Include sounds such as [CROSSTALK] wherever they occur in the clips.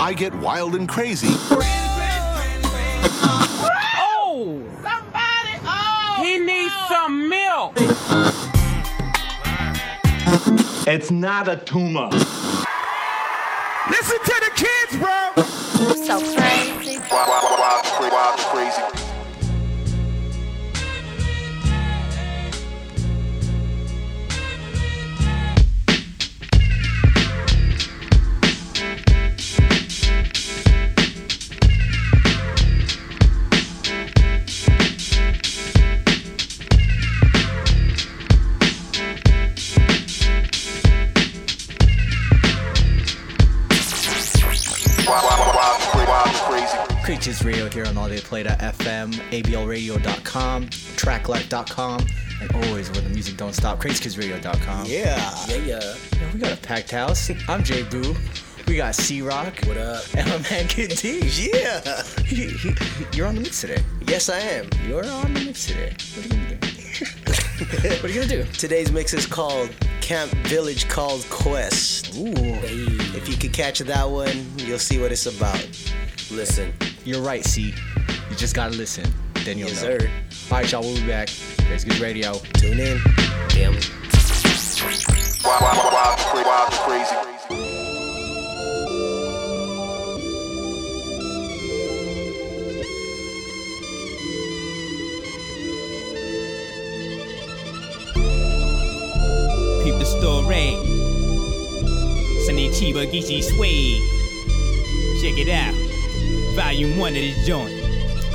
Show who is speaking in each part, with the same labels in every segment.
Speaker 1: I get wild and crazy.
Speaker 2: Oh! Somebody! Oh! He needs oh! some milk!
Speaker 3: It's not a tumor.
Speaker 2: Listen to the kids, bro!
Speaker 4: So crazy.
Speaker 1: Wild, wild, wild, wild, crazy.
Speaker 5: ablradio.com, tracklife.com, and always where the music don't stop, krazykidsradio.com.
Speaker 6: Yeah.
Speaker 7: Yeah, yeah.
Speaker 5: Yeah, we got a packed house. I'm Jay Boo. We got C Rock.
Speaker 7: What up?
Speaker 5: And my man Kid Dee.
Speaker 6: Yeah.
Speaker 5: He- he- You're on the mix today.
Speaker 6: Yes, I am.
Speaker 5: You're on the mix today. What are you gonna do? [LAUGHS] what are you gonna do?
Speaker 6: Today's mix is called Camp Village Called Quest.
Speaker 5: Ooh,
Speaker 6: If you could catch that one, you'll see what it's about.
Speaker 7: Listen.
Speaker 5: you're right, C. You just gotta listen. Then you'll
Speaker 6: Yes,
Speaker 5: know.
Speaker 6: sir.
Speaker 5: All right, y'all. We'll be back. Krazy Kids Radio.
Speaker 6: Tune in.
Speaker 7: Damn.
Speaker 1: Wild, wild, wild, wild, crazy.
Speaker 8: Peep the story. Sonny Cheeba Geechi Suede. Check it out. Volume 1 of this joint.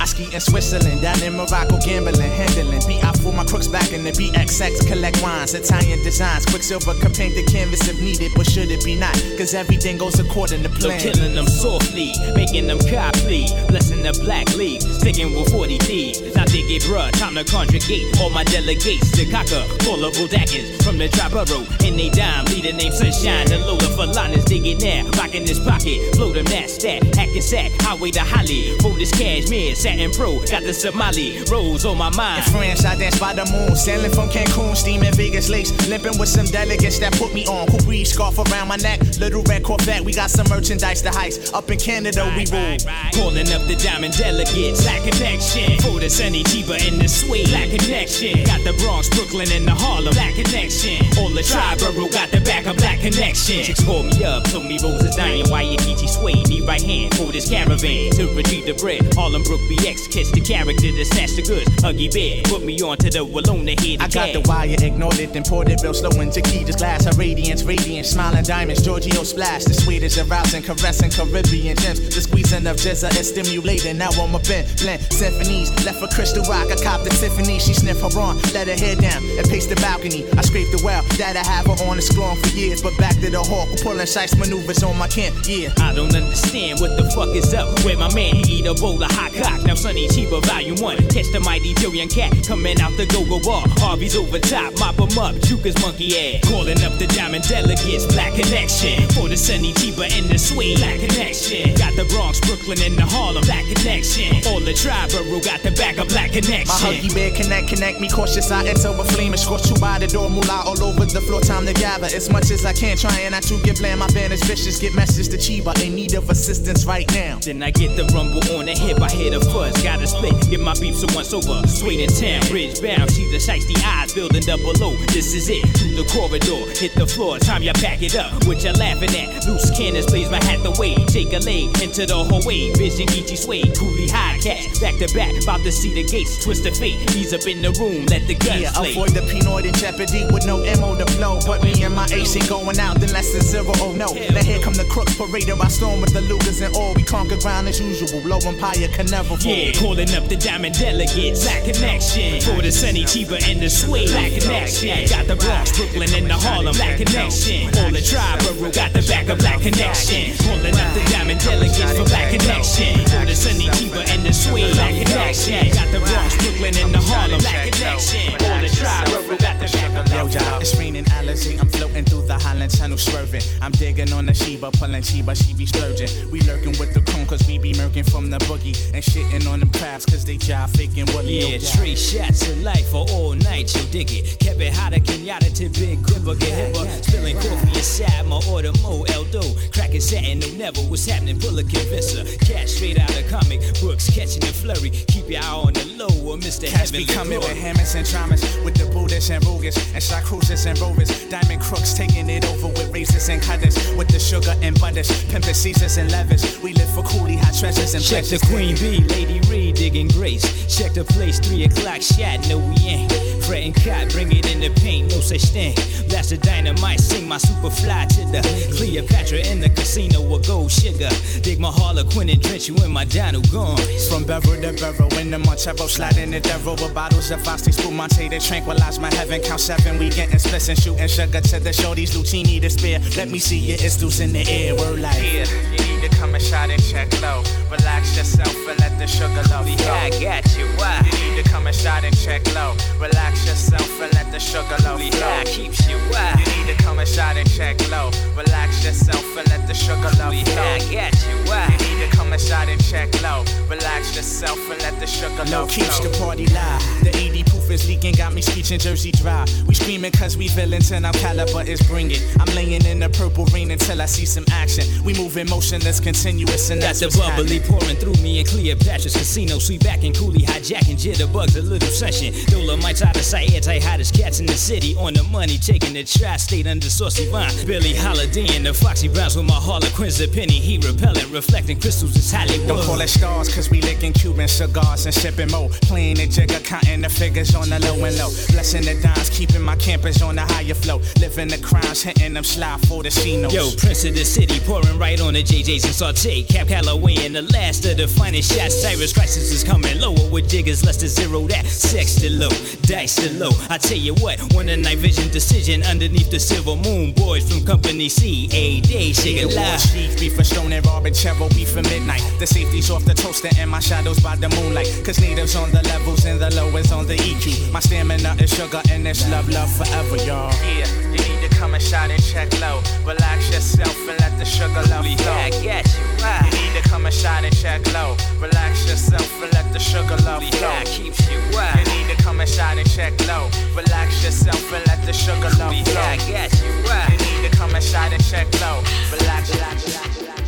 Speaker 9: I ski in Switzerland, down in Morocco, gambling, handling. Out for my crooks back in the BXX, collect wines, Italian designs. Quicksilver could paint the canvas if needed, but should it be not? Cause everything goes according to
Speaker 8: So
Speaker 9: plan.
Speaker 8: killing them softly, making them copy. Blessing the black leaf, sticking with 40 thieves. Now dig it, bruh, time to conjugate all my delegates to conquer. Full of daggers from the Triborough. And they dime, leader named Sunshine. The loader for liners, dig it now. Rocking this pocket, blow them that stat. Hacking sack, highway to Holly. For this cashmere, satin pro. Got the Somali rose on my mind.
Speaker 9: In France, I dance by the moon, sailing from Cancun, steaming Vegas lakes, limping with some delegates that put me on. Breeze scarf around my neck, little red Corvette. We got some merchandise to heist. Up in Canada, we rule.
Speaker 8: Calling up the diamond delegates, black connection. For the Sonny Cheeba and the sweet, black connection. Got the Bronx, Brooklyn, and the Harlem, black connection. All the Triborough got the back of black connection. Chicks call me up, told me Rose is dying. Why you teach sway? Need right hand for this caravan to retrieve the bread. Harlem Brook BX, catch the character to snatch the goods. Huggy Bear, put me on to the Walona head.
Speaker 9: I got the wire, ignored it, then poured it real slow into Keita's glass. Her radiance, radiant, smiling diamonds, Giorgio splash. The sweetest arousing, caressing Caribbean gems. The squeezing of jizza is stimulating. Now I'm a bent, blend symphonies. Left for crystal rock, I cop the Tiffany. She sniff her on, let her hair down, and pace the balcony. I scrape the well that I have her on, exploring for years. But back to the hawk, pulling shice maneuvers on my camp, yeah.
Speaker 8: I don't understand what the fuck is up with my man. He eat a bowl of hot cock. Now Sonny Cheeba Volume 1. Catch the mighty billion cat coming out the go-go bar. Harvey's over top, mop him up. Juka's monkey ass. Calling up the diamond delegates. Black connection. For the Sonny Cheeba and the sweet. Black connection. Got the Bronx, Brooklyn, and the Harlem. Black connection. All the Triborough got the back of black connection.
Speaker 9: My huggy bear connect, connect me cautious. I enter a flame and scorch you by the door. Moolah all over the floor. Time to gather as much as I can. Trying not to get bland. My band is vicious. Get message to Cheeba in need of assistance right now.
Speaker 8: Then I get the rumble on the hip, I hear the fuzz, gotta split, get my beef so once over. Sweet in town, bridge bound, see the shiesty eyes building double low. This is it, through the corridor, hit the floor, time you back it up. What you laughing at? Loose cannons blaze my hat the way, take a leg into the hallway. Vision Geechee sway, coolie high catch, back to back, about to see the gates, twist the fate. He's up in the room, let the guns
Speaker 9: Yeah,
Speaker 8: play.
Speaker 9: avoid the Pinoid in jeopardy with no ammo to blow. But me and my ace ain't going out, then less than zero. Oh no. Now here come the crooks parader. I storm with the Lugas and all. We conquer ground as usual. Low Empire can never fall.
Speaker 8: Yeah, calling up the diamond delegates. Black connection. For the Sonny Cheeba and the suede. Black connection. Got the Bronx, Brooklyn, and the Harlem. Black connection. All the tribe, Triborough got the back of black connection. Calling up the diamond delegates for black connection. For the Sonny Cheeba and the suede. Black connection. Got the Bronx, Brooklyn, and the Harlem. Black connection. All the Triborough got the back of
Speaker 9: Yo, y'all, it's raining Alizé. I'm floating through the Highland Channel, swerving. I'm digging on the Sheba, pulling Sheba, she be splurging. We lurking with the coon, cause we be murking from the boogie. And shitting on them crabs, cause they jive faking Willie.
Speaker 8: Yeah, three shots of life for all night, you dig it. Kept it hotter, Kenyatta to big gripper, get hipper. Spilling coffee your side, my order mo Eldo. Cracking satin, no never. What's happening? Pull a convincer. Cash straight out of comic books, catching the flurry. Keep your eye on the low, or Mr.
Speaker 9: Cats
Speaker 8: Heaven.
Speaker 9: be coming with hammers and dramas, with the Buddhists and Rugas, and shot cruisers and rovers. Diamond crooks taking it over with razors and cutters, with the sugar and butters, pimping Caesars and levers. We live for coolie hot treasures and
Speaker 8: Check the. Queen Bee, Lady Reed digging grace. Check the place, 3 o'clock shot, no we ain't. Bring it in the paint, no such thing. Blast the dynamite, sing my super fly to the Cleopatra in the casino with gold sugar. Dig my Harlequin and drench you in my Dino gone.
Speaker 9: From Beverly to Beverly, in the Montero, sliding the devil with bottles of Asti Spumante to tranquilize my heaven. Count seven, we getting splits and shooting sugar to the show. shorties, Luchini to spare. Let me see your istos in the air, we're like. Yeah, need to come and shot and check low. Relax yourself and let the sugar love
Speaker 8: Yeah, I got you, why?
Speaker 9: You need to come and shot and check low. Relax yourself and let the sugar love
Speaker 8: Yeah. I keeps you, why?
Speaker 9: You need to come and shot and check low. Relax yourself and let the sugar love
Speaker 8: Yeah. I got you, why?
Speaker 9: You need to come and shot and check low. Relax yourself and let the sugar
Speaker 6: Low
Speaker 9: love
Speaker 6: keeps the party live.
Speaker 9: The 80 proof is leaking, got me screeching Jersey dry. We screaming cause we villains and our caliber is bringing. I'm laying in the purple rain until I see some action. We moving motionless, continuous, and
Speaker 8: Got
Speaker 9: that's
Speaker 8: the bubbly
Speaker 9: happening.
Speaker 8: pouring through me in Cleopatra's casino. Sweet back and coolie, hijacking jitterbugs, a little session. Dolomites out of sight, anti hottest cats in the city. On the money, taking the tri state under Saucy Vine. Billie Holiday and the Foxy Browns with my Harlequins, a penny heat repellent, reflecting crystals is Hollywood.
Speaker 9: Don't call it stars, cause we licking Cuban cigars and sipping mo. Playing the jigger, counting the figures on the low and low. Blessing the dimes, keeping my campus on the higher flow. Living the crimes, hitting them slide for the Cinos.
Speaker 8: Yo, Prince of the City, pouring right on the JJs and saute. Cab Calloway and the last of the finest shots. Cyrus Crisis is coming lower with diggers, less than zero that. Sex to low, dice to low. I tell you what, one a night vision decision underneath the silver moon. Boys from Company C, a day, shake it live.
Speaker 9: chief, beef for Stone and Robin Cheryl, beef for midnight. The safety's off the toaster and my shadows by the moonlight. Cause natives on the levels and the lowest on the EQ. My stamina is sugar and it's love, love forever, y'all. Yeah, you need to come and shot and check low. Relax yourself and let the sugar love
Speaker 8: Yeah,
Speaker 9: flow.
Speaker 8: I got you, why?
Speaker 9: You need to come and shot and check low. Relax yourself and let the sugar love
Speaker 8: Yeah,
Speaker 9: flow.
Speaker 8: I keeps you, why?
Speaker 9: You need to come and shot and check low. Relax yourself and let the sugar love
Speaker 8: Yeah,
Speaker 9: flow.
Speaker 8: I got you, why?
Speaker 9: You need to come and shot and check low. Relax, relax, relax, relax.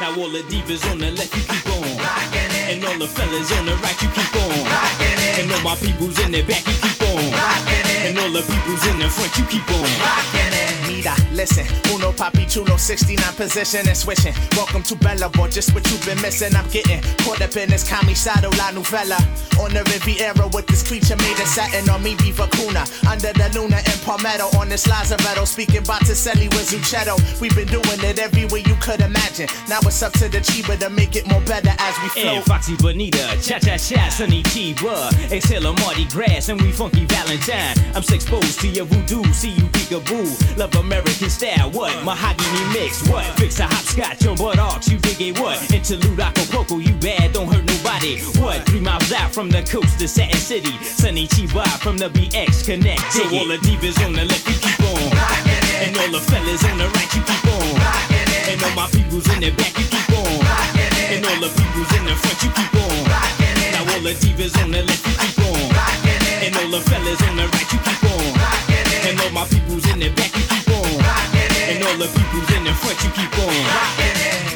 Speaker 8: Now all the divas on the left, you keep on. And all the fellas on the right, you keep on. rocking it. And all my peoples in the back, you keep on. rocking it. And all the peoples in the front, you keep on. rocking it.
Speaker 9: Mira, listen, uno papi chulo, 69 position and switching. Welcome to Bella Boy, just what you've been missing. I'm getting caught up in this camisado la novella. On the Riviera with this creature made of satin on me, Viva Cuna. Under the Luna and Palmetto on this Lazaretto. Speaking Botticelli with Zucchetto. We've been doing it every way you could imagine. Now it's up to the Cheeba to make it more better as we flow.
Speaker 8: And Foxy Bonita, Cha Cha Cha, Sonny Cheeba, Exhale a Mardi Gras, and we funky Valentine. I'm exposed to your voodoo, see you peekaboo. Love American style, what? Mahogany mix, what? Fix a hopscotch on buttocks, you dig it, what? Interlude Acapulco, you bad, don't hurt nobody. What? Three miles out from the coast to Satin City. Sonny Cheeba from the BX Connect. So all the divas on the left, you keep on. And all the fellas on the right, you keep on. And all my peoples in the back, you keep on. And all the peoples in the front, you keep on. Now all the divas on the left, you keep on. And all the fellas on the right, you keep on. And all my peoples in the back, you keep on. And all the peoples in the front, you keep on.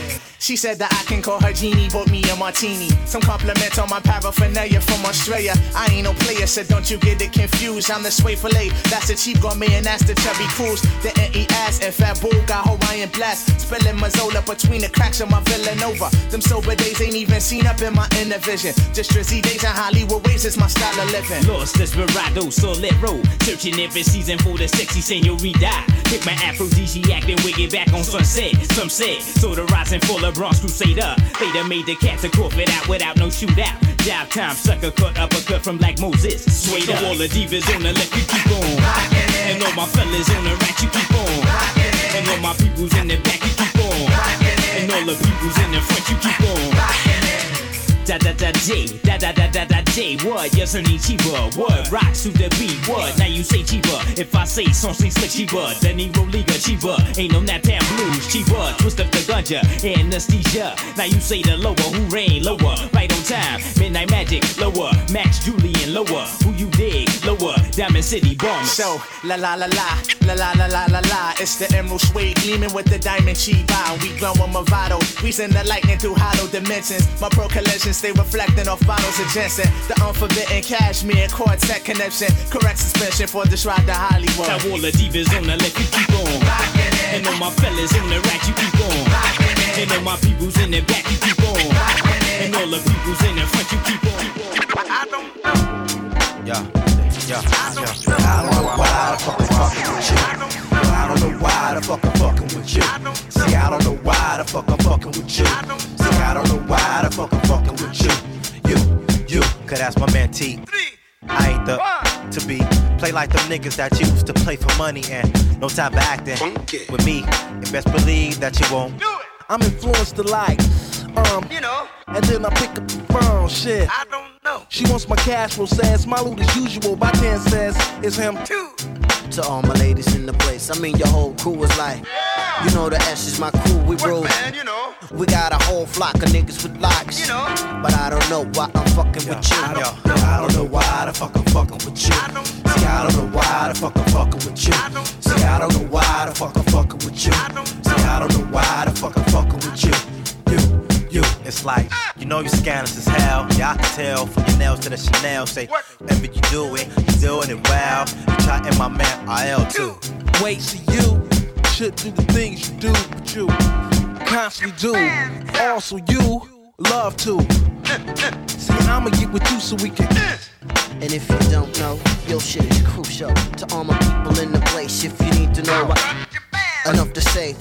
Speaker 9: She said that I can call her Genie, bought me a martini. Some compliments on my paraphernalia from Australia. I ain't no player, so don't you get it confused. I'm the sway fillet, that's the cheap gourmet, and that's the chubby cruise. The NES and Fat Bull got Hawaiian blast. Spilling Mazzola between the cracks of my Villanova. Them sober days ain't even seen up in my inner vision. Just drizzy days in Hollywood ways is my style of living.
Speaker 8: Lost Desperado, Solero. Searching every season for the sexy senorita. Pick my aphrodisiac, then wig it back on sunset. Some said, so the rising full of Bronx Crusader. Later made the cat to cough it out without no shootout. Dive time, sucker caught up a cut, from Black Moses. Swayed up. all the divas on the left, you keep on. And all my fellas on the right, you keep on. And all my peoples in the back, you keep on. And all the peoples in the front, you keep on. Da da da J, da da da da da J. What? Yes, I need cheaper. What? Rocks to the beat. What? Now you say cheaper. If I say something slick cheaper, then he roll league cheaper. Ain't no nap town blues cheaper. Twist up the ganja, anesthesia. Now you say the lower, who rain lower, right on time. Midnight magic lower, Max Julien lower. Who you dig lower? Diamond City bomb.
Speaker 9: So, la la la la, la la la la la la. It's the emerald suede gleaming with the diamond Cheeba. We glowing Movado. We send the lightning through hollow dimensions. My pro collections stay reflecting off bottles of Jensen. The unforbidden cashmere quartet connection. Correct suspension for this ride to Hollywood.
Speaker 8: Now all the divas on the left, you keep on. And all my fellas on the rack, you keep on. And all my peoples in the back, you keep on. And all the peoples in the front, you keep on.
Speaker 7: Yeah, yeah, yeah. I don't know why the fuck I'm fucking with you. I don't know why the fuck I'm fucking with you. See, I don't know why the fuck I'm fucking with you. See, I don't know why the fuck I'm fucking with you. You, you, cause that's my man T. I ain't the to be play like them niggas that used to play for money and no time for acting. With me, you best believe that you won't. I'm influenced to like, um, you know, and then I pick up the phone, shit. I don't know. She wants my cash flow, says my loot as usual. Baatin says it's him too.
Speaker 10: To all my ladies in the place, I mean your whole crew is like, yeah. you know the S is my crew, we roll.
Speaker 7: you know.
Speaker 10: We got a whole flock of niggas with locks.
Speaker 7: You know.
Speaker 10: But I don't know why I'm fucking with you.
Speaker 7: I don't, I don't know why the fuck I'm fucking with you. See, I don't know why the fuck I'm fucking with you. See, I don't know why the fuck I'm fucking with you. See, I don't know why the fuck I'm fucking with you. You, you. It's like, you know you scandalous as hell. Yeah, I can tell from your nails to the Chanel. Say, whenever you do it, you doing it well. You try and my man IL too. Wait, see you should do the things you do, but you constantly do. Also, you love to. See, I'ma get with you so we can.
Speaker 10: And if you don't know, your shit is crucial to all my people in the place. If you need to know, I, enough to say,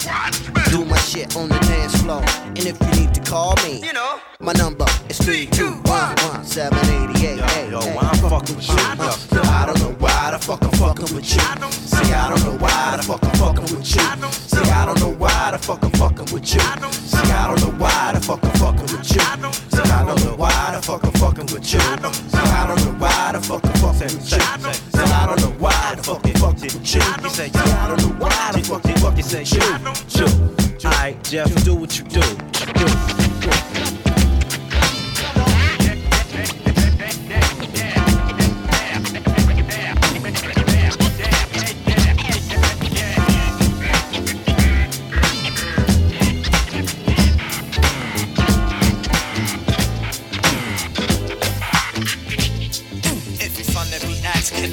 Speaker 10: do my shit on the dance floor. And if you need to call me, you know, my number is three two one one seven eighty eight.
Speaker 7: Yo, yo, why I'm fucking with you? Yo, I don't know why the fuck I'm fucking with you. See, I don't know why the fuck I'm fucking with you. See, I don't know why the fuck I'm fucking with you. See, I don't know why the fuck I'm fucking with you. See, I don't know why the fuck I'm fucking with you. See, I don't know why the fuck I'm fucking with you. See, I don't know why the fuck I'm fucking with you. You see, I don't know why the fuck I'm fucking with you. You, alright, Jeff, do what you do. Do.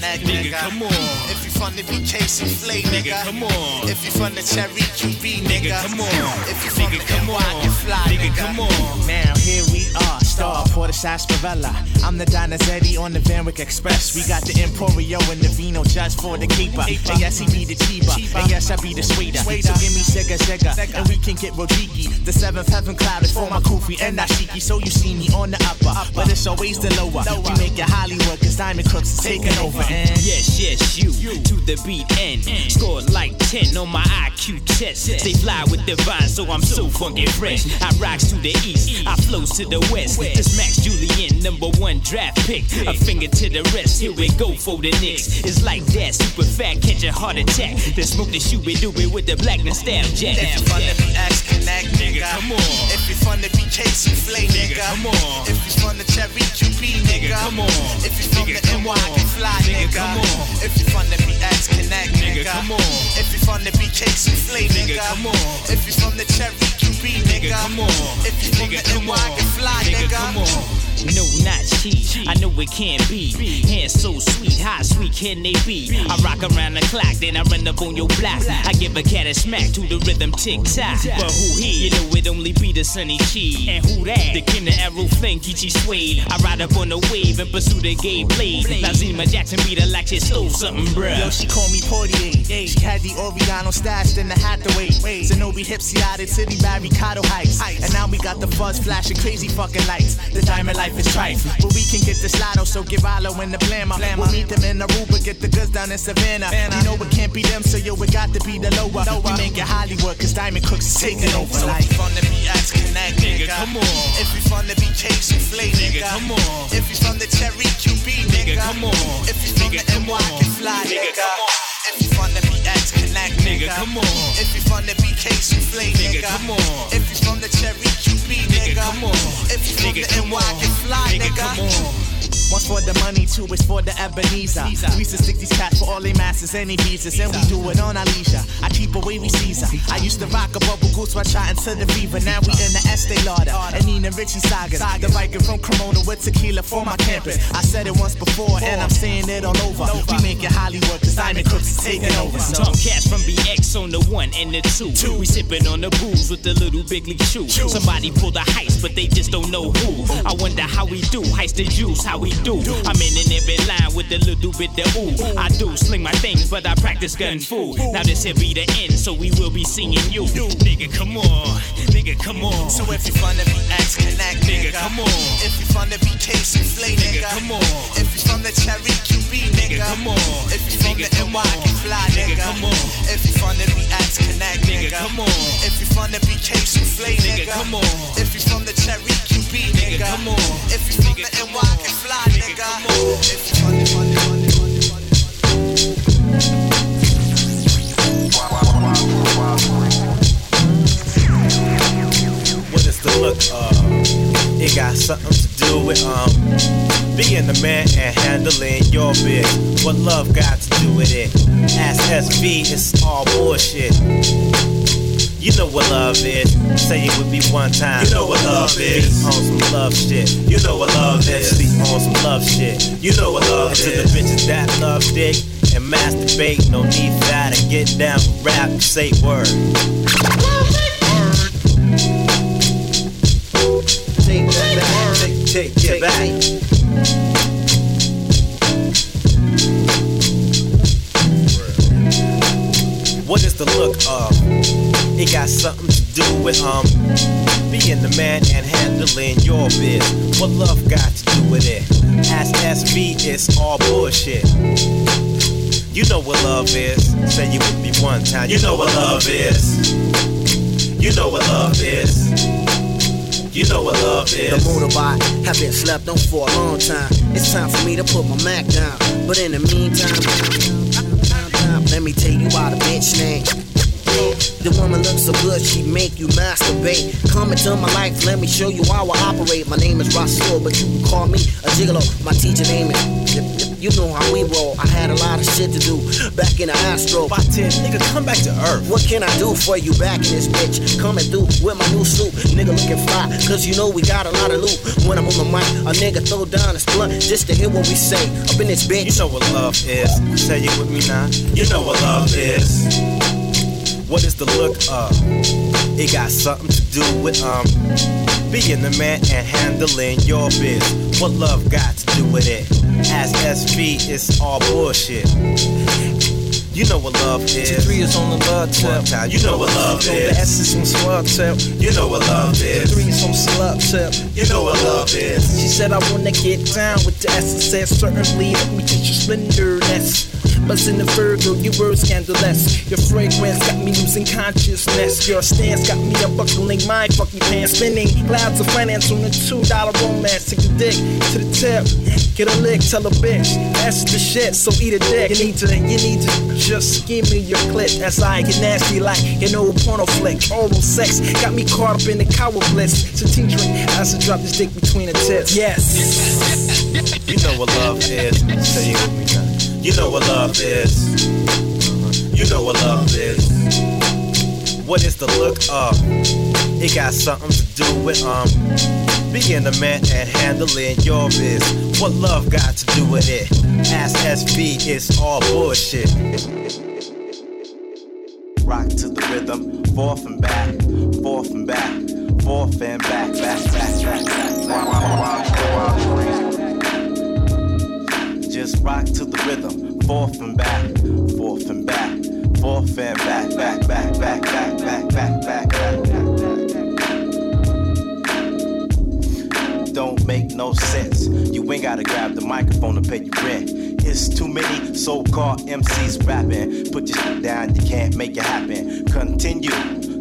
Speaker 9: Be
Speaker 8: Nigga,
Speaker 9: nigga.
Speaker 8: come on.
Speaker 9: If you fun to be chasing flay, nigga.
Speaker 8: Nigga, come on.
Speaker 9: If you fun to cherry QB, nigga.
Speaker 8: Nigga, come on.
Speaker 9: If you fun
Speaker 8: Nigga,
Speaker 9: to
Speaker 8: come
Speaker 9: NY,
Speaker 8: on.
Speaker 9: get fly,
Speaker 8: Nigga,
Speaker 9: nigga.
Speaker 8: come on.
Speaker 9: Now here we are, star for the sarsaparilla. I'm the Donizetti on the Van Wyck Express. We got the Emporio and the Vino just for the keeper. And yes, he be the cheaper. And yes, I be the sweeter. So give me Sega Sega, and we can get Rodiki. The seventh heaven cloud is for my Kufi and dashiki. So you see me on the upper, but it's always the lower. We make it Hollywood, cause Diamond Crooks is taking over. And
Speaker 8: Yes, yes, you to the beat end. Scored like 10 on my IQ test. They fly with the divine, so I'm so funky fresh. I rocks to the east, I flows to the west. This Max Julien, number one draft pick. A finger to the rest, here we go for the Knicks. It's like that, super fat, catch a heart attack. Then smoke the shoe, we do it with the blackness stab jack.
Speaker 9: You fun to Connect, nigga.
Speaker 8: come on.
Speaker 9: If fun to be Casey Flay, nigga.
Speaker 8: come on.
Speaker 9: If you fun to Cherry QB, nigga.
Speaker 8: come on.
Speaker 9: If you fun
Speaker 8: Nigga,
Speaker 9: to
Speaker 8: come
Speaker 9: NY,
Speaker 8: on.
Speaker 9: get fly,
Speaker 8: Nigga,
Speaker 9: nigga.
Speaker 8: come on.
Speaker 9: If you fun to be X Connect, nigga.
Speaker 8: come on.
Speaker 9: If you fun to be Casey Flay,
Speaker 8: Nigga,
Speaker 9: nigga.
Speaker 8: come on.
Speaker 9: If you from the Cherry QB, nigga.
Speaker 8: come on.
Speaker 9: If you from
Speaker 8: Nigga,
Speaker 9: the NY,
Speaker 8: on.
Speaker 9: get fly,
Speaker 8: Nigga,
Speaker 9: nigga.
Speaker 8: come on. No, not cheat. I know it can't be. Hands so sweet, how sweet can they be? I rock around the clock, then I run up on your block. I give a cat a smack to the rhythm tick tock. But who he? You know it only be the sunny chi. And who that? The king of arrow flank, Ichi Suede. I ride up on the wave and pursue the gay blade. Lazima Jackson beat her like she stole something, bruh.
Speaker 9: Yo, she called me Portier. She had the Oriano stashed in the Hathaway. Zenobi Hipsy out at City Barricado Heights. And now we got the fuzz flashing crazy fucking lights. The diamond life is trife. But we can get the slotto, so give Alo in the blammer. We'll meet them in Aruba, get the goods down in Savannah. You know it can't be them, so yo, it got to be the lower. We make it Hollywood, cause Diamond Crooks is taking over. So if you from the BX Connect, nigga, come on. If you from the BK Souffle, nigga, come on. If you from the Cherry QB, nigga, come on. If you from the NY can fly, nigga, Come on. If you from the BX Connect, nigga, come on. If you from the BK Souffle, nigga, come on. If you from the Cherry QB, nigga, come on. If you from the NY can fly, nigga, come on. One's for the money, two is for the Ebenezer. We used to stick these cats for all they masters, any visas, and we do it on our leisure. I keep a wavy Caesar. I used to rock a bubble goose while shot into the fever. Now we in the Estee Lauder and Nina Ricci saga. The Viking from Cremona with tequila for my campus. I said it once before, and I'm saying it all over. We make it Hollywood, cause Diamond Crooks is taking over.
Speaker 8: Talk cats from BX on the one and the two. We sipping on the booze with the little big league shoe. Somebody pull the heist, but they just don't know who. I wonder how we do. Heist the juice, how we do. I'm in an every line with a little bit of ooh. I do sling my things, but I practice gun fu. Now this here be the end, so we will be seeing you. Nigga, come on. Nigga, come on.
Speaker 9: So if you from the BX Connect,
Speaker 8: Nigga, come on.
Speaker 9: If you from the BK Souffle, nigga,
Speaker 8: come on.
Speaker 9: If you from the Cherry QB, nigga,
Speaker 8: come on.
Speaker 9: If you from
Speaker 8: Nigga,
Speaker 9: the NY can fly,
Speaker 8: Nigga,
Speaker 9: nigga,
Speaker 8: come on.
Speaker 9: If you from the BX Connect,
Speaker 8: Nigga,
Speaker 9: nigga,
Speaker 8: come on.
Speaker 9: If you from the BK Souffle,
Speaker 8: Nigga,
Speaker 9: nigga,
Speaker 8: come on.
Speaker 9: If you from the Cherry QB, nigga,
Speaker 8: Nigga, come on.
Speaker 9: If you from the NY
Speaker 8: on.
Speaker 9: can fly,
Speaker 8: Nigga, come on.
Speaker 9: If you
Speaker 7: What is the look of? It got something to do with um being the man and handling your bit. What love got to do with it? Ask SV, it's all bullshit. You know what love is. Say it with me one time.
Speaker 3: You know what love is.
Speaker 7: Sleep on some love shit.
Speaker 3: You know what love is.
Speaker 7: sleep on some love shit.
Speaker 3: You know what love
Speaker 7: And to the
Speaker 3: is.
Speaker 7: bitches that love dick and masturbate, no need for that. And get down, rap, say word.
Speaker 10: Take that back.
Speaker 7: Take, take it back. What is the look of? It got something to do with um being the man and handling your biz. What love got to do with it? Ask SV, it's all bullshit. You know what love is. Say you with me one time.
Speaker 3: You know what love is. You know what love is. You know what love is.
Speaker 10: The motorbike have been slept on for a long time. It's time for me to put my Mac down. But in the meantime, let me tell you about a bitch name. The woman looks so good, she make you masturbate. Come into my life, let me show you how I operate. My name is Rasul, but you can call me a gigolo. My teacher name is. You know how we roll. I had a lot of shit to do back in the Astro.
Speaker 7: Baatin, nigga, come back to earth.
Speaker 10: What can I do for you back in this bitch? Coming through with my new suit, nigga looking fly, cause you know we got a lot of loot. When I'm on the mic, a nigga throw down his blunt just to hear what we say. Up in this bitch.
Speaker 7: You know what love is. Say it with me now.
Speaker 3: You know what love is.
Speaker 7: What is the look of? It got something to do with um being the man and handling your biz. What love got to do with it? Ask SV, it's all bullshit. You know what love is.
Speaker 11: Three is on the love tip.
Speaker 7: Time,
Speaker 3: You know what love
Speaker 11: So the
Speaker 3: is.
Speaker 11: S is on swab tip.
Speaker 3: You know what love is.
Speaker 11: Three is on slut tip.
Speaker 3: You know what love is.
Speaker 11: She said I wanna get down with the S said certainly let me get your splendorness. Buzz in the Virgo, your words scandalous. Your fragrance got me losing consciousness. Your stance got me unbuckling my fucking pants. Spinning clouds of finance on a two dollar romance. Take the dick to the tip. Get a lick, tell a bitch. That's the shit, so eat a dick. You need to, you need to just give me your clit. As I get nasty like an old porno flick. Oral sex got me caught up in the cow bliss. So tea drink I drop this dick between the tits. Yes. [LAUGHS]
Speaker 7: You know what love is. Me now.
Speaker 3: You know what love is. You know what love is.
Speaker 7: What is the look of? It got something to do with um being the man and handling your biz. What love got to do with it? Ask SV, it's all bullshit. Rock to the rhythm, forth and back, forth and back, forth and back, back, back, back, back, back. Just rock to the rhythm, forth and back, forth and back, forth and back, back, back, back, back, back, back, back, back, back. Back, Don't make no sense. You ain't gotta grab the microphone to pay your rent. It's too many so-called MCs rapping. Put your shit down, you can't make it happen. Continue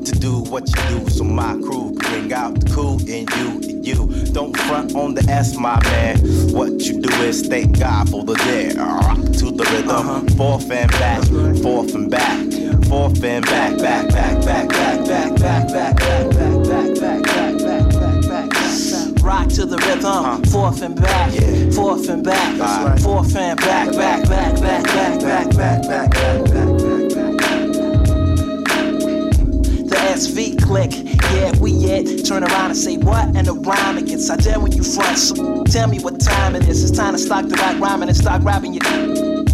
Speaker 7: to do what you do, so my crew bring out the cool in you. And you don't front on the S, my man. What you do is thank God for the day. Rock to the rhythm, forth and back, forth and back, forth and back, back, back, back, back, back, back, back, back, back, back, back, back, back, back, back, back.
Speaker 11: Rock to the rhythm, forth and back, forth and back, forth and back, back, back, back, back, back, back, back, back, back, back, SV click, yeah, we it. Turn around and say what and around it gets. I dare when you front, so tell me what time it is. It's time to stop the rock rhyming and start grabbing your.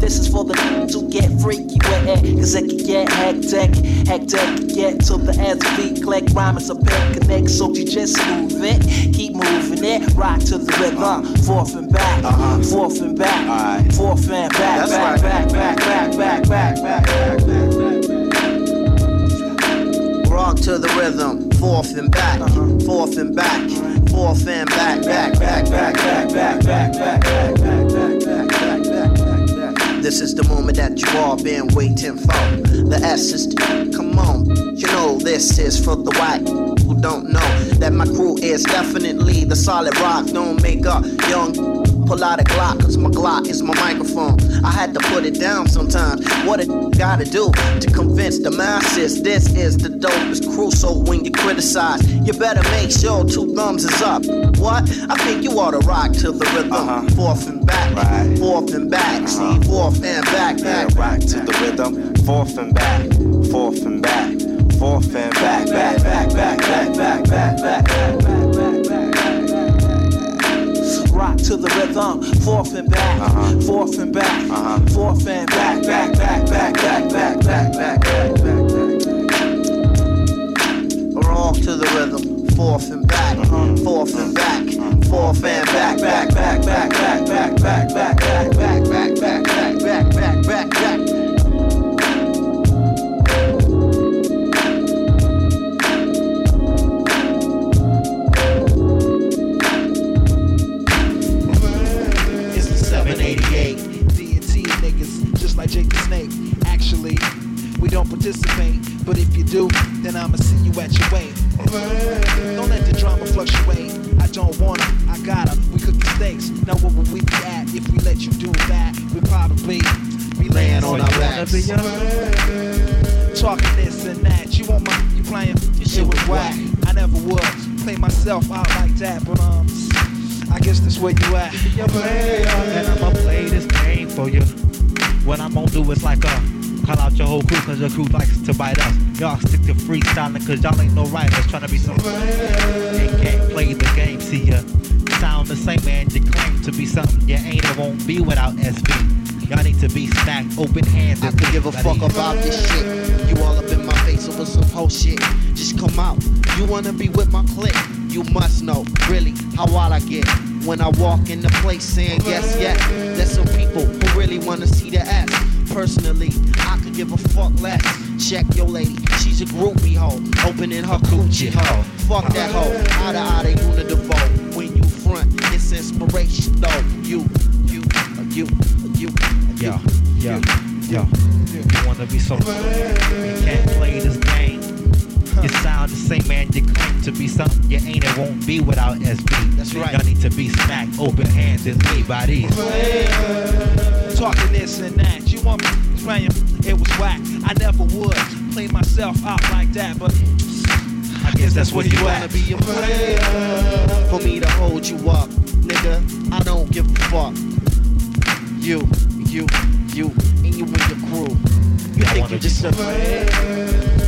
Speaker 11: This is for the to get freaky with it, cause it can get hectic, hectic. Get to the SV click, rhyming a big connect, so you just move it, keep moving it, rock to the rhythm, forth and back, forth and back, forth and back, back, back, back, back, back, back, back, back, back,
Speaker 10: Rock to the rhythm, forth and back, forth and back, forth and back, back, back, back, back, back, back, back, back, back, back, back, back, back, back. This is the moment that you all been waiting for. The S is come on, you know this is for the white who don't know that my crew is definitely the solid rock. Don't make up young. Pull out a Glock, cause my Glock is my microphone. I had to put it down sometimes. What it gotta do to convince the masses this is the dopest crew. So when you criticize, you better make sure two thumbs is up. What? I think you ought to rock to the rhythm. Forth and back, forth and back. See, forth and back, back.
Speaker 7: rock to the rhythm, forth and back, forth and back, forth and back, back, back, back, back, back, back, back, back, back, back, back, back.
Speaker 11: Rock to the rhythm, forth and back, forth and back, forth and back, back, back, back, back, back, back, back, back, back, back.
Speaker 10: Rock to the rhythm, forth and back, forth and back, forth and back, back, back, back, back, back, back, back, back, back, back, back, back, back, back, back, back.
Speaker 9: Don't participate, but if you do, then I'ma see you at your way. Don't let the drama fluctuate. I don't wanna, I gotta. We cook the steaks. Now what would we be at if we let you do that? We'd probably be laying on our backs. Talking this and that. You want my, you playing? Your shit was whack. I never would play myself out like that, but um, I guess that's where you at.
Speaker 12: Be a player, and I'ma play this game for you. What I'm gonna do is like uh call out your whole crew cause your crew likes to bite us. Y'all stick to freestyling cause y'all ain't no writers trying to be some and can't play the game. See ya sound the same man you claim to be something you ain't and won't be without SB. Y'all need to be smacked open hands
Speaker 10: I could give a fuck about this shit. You all up in my face over some whole shit. Just come out. You wanna be with my clique? You must know, really, how wild I get. When I walk in the place saying yes, yes. There's some people who really wanna see the ass. Personally, I could give a fuck less. Check your lady, she's a groupie hoe. Opening her coochie hoe. Fuck that hoe, out of out of unidevote. When you front, it's inspiration though. You, you, you, you,
Speaker 12: yeah, yeah, yeah. You wanna be so man you claim to be something you ain't and won't be without SB.
Speaker 10: That's right.
Speaker 12: Y'all need to be smacked open hands and me by these.
Speaker 9: Talking this and that. You want me playing? It was whack. I never would play myself out like that, but
Speaker 12: I guess that's where you
Speaker 10: wanna
Speaker 12: at.
Speaker 10: be a player for me to hold you up, nigga. I don't give a fuck. You, you, you, and you and your crew. You
Speaker 12: I
Speaker 10: think
Speaker 12: wanna
Speaker 10: you just a player?
Speaker 13: Messing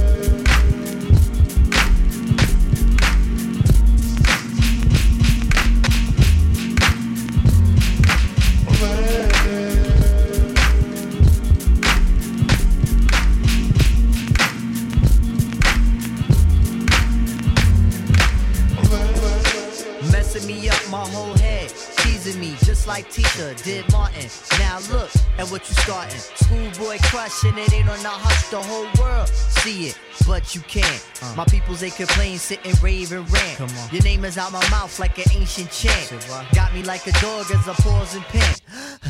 Speaker 13: Schoolboy crushing it ain't on the hush, the whole world see it, but you can't. Uh. My peoples they complain, sit and rave and rant.
Speaker 14: Come on.
Speaker 13: Your name is out my mouth like an ancient chant. Got me like a dog as a pause and pant. [GASPS] [LAUGHS]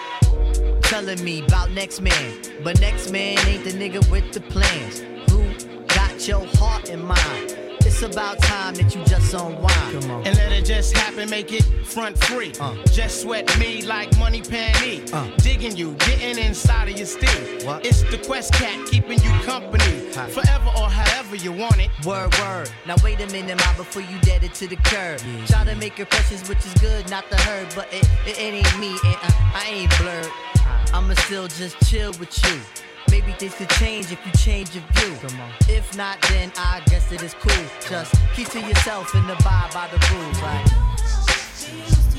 Speaker 13: Telling me about next man. But next man ain't the nigga with the plans. Who got your heart in mind? It's about time that you just unwind.
Speaker 15: And let it just happen, make it front free. Uh. Just sweat me like money panty. Uh. Digging you, getting inside of your steam. It's the Quest Cat keeping you company. Forever or however you want it.
Speaker 13: Word, word. Now wait a minute, ma, before you dead it to the curb. Try to make your precious, which is good, not the herd, but it, it, it ain't me, and I, I ain't blurred. I'ma still just chill with you. Maybe things could change if you change your view. If not, then I guess it is cool. Just keep to yourself and abide by the rules, right?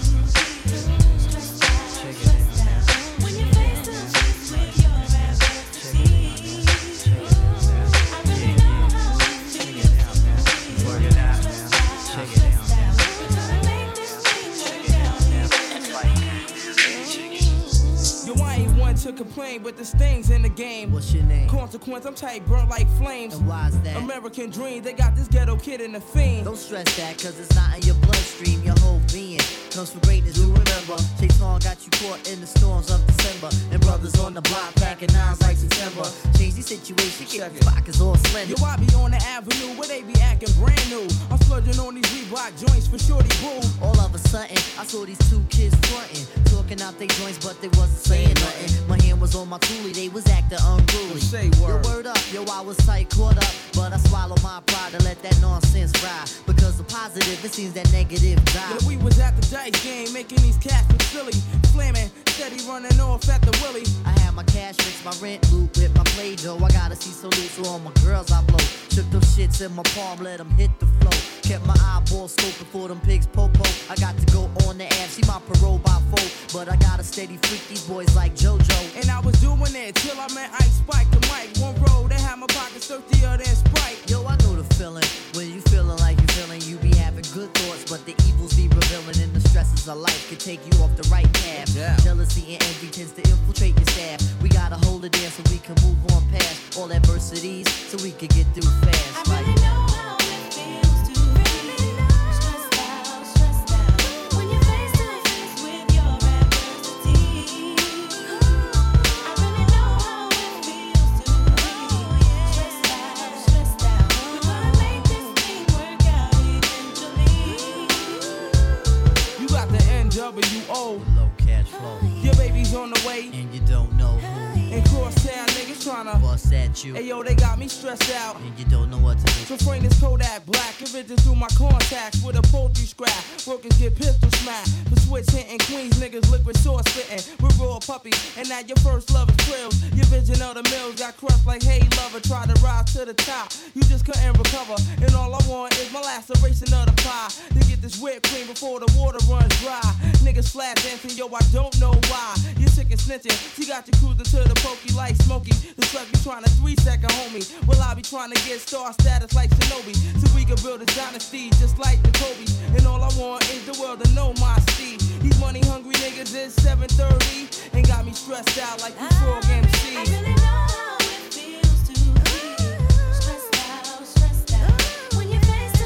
Speaker 2: To complain, but there's things in the game.
Speaker 13: What's your name?
Speaker 2: Consequence, I'm tight, burnt like flames.
Speaker 13: And why's that?
Speaker 2: American dream, they got this ghetto kid in the fiend.
Speaker 13: Don't stress that, cause it's not in your bloodstream. Your whole being comes from greatness. Do remember, Chase Long got you caught in the storms of December. And brothers on the block packing nines like September. Change the situation, get the pockets all slender.
Speaker 2: Yo, I be on the avenue where they be acting brand new. I'm splurging on these Reebok joints for shorty boo.
Speaker 13: All of a sudden, I saw these two kids frontin', talking out their joints, but they wasn't saying nothing. My hand was on my toolie, they was acting unruly.
Speaker 2: Say word.
Speaker 13: Yo, word up, yo, I was tight, caught up, but I swallowed my pride to let that nonsense ride. Because the positive, it seems that negative die.
Speaker 2: Yeah, we was at the dice game, making these cats look silly. Flamin', steady running off at the willy.
Speaker 13: I had my cash fix, my rent loop with my play dough. I gotta see so loose, so all my girls I blow. Shook those shits in my palm, let them hit the flow. Kept my eyeballs scoping for them pigs, popo. I got to go on the app, see my parole by four. But I got to steady freak these boys like JoJo.
Speaker 2: And I was doing it till I met Ice Spike the mic. One road, they had my pockets thirstier than Sprite.
Speaker 13: Yo, I know the feeling. When you feeling like you feeling, you be having good thoughts, but the evils be revealing, and the stresses of life can take you off the right path.
Speaker 2: Yeah.
Speaker 13: Jealousy and envy tends to infiltrate your staff. We gotta hold it in so we can move on past all adversities, so we can get through fast. Like,
Speaker 2: You
Speaker 16: face to face with your adversity, I really know how it feels to really stress out, stress out. We wanna make this thing work out eventually.
Speaker 2: You got the NWO.
Speaker 13: low cash flow,
Speaker 2: Your baby's on the way. Tryna.
Speaker 13: bust at you,
Speaker 2: Hey yo, they got me stressed out.
Speaker 13: and you don't know what to do.
Speaker 2: So frame this Kodak black, it through my contacts with a poultry scrap. Workers get pistol smacked. The switch hitting Queens niggas liquid sauce spitting. We're raw puppies, and now your first love is thrills. Your vision of the mills got crushed like hey lover. Try to rise to the top, you just couldn't recover. And all I want is my laceration of the pie. To get this whipped cream before the water runs dry. Niggas flat dancing, yo, I don't know why. You're sick and snitching. She got you cruising to the pokey like Smokey. The truck be trying to three second homie. Well, I be trying to get star status like Shinobi. So we can build a dynasty just like the Kobe. And all I want is the world to know my Steve. These money hungry niggas is 730 and got me stressed out like the frog MC.
Speaker 8: I really know. Stressed out, stressed out. When face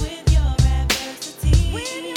Speaker 8: with your adversity.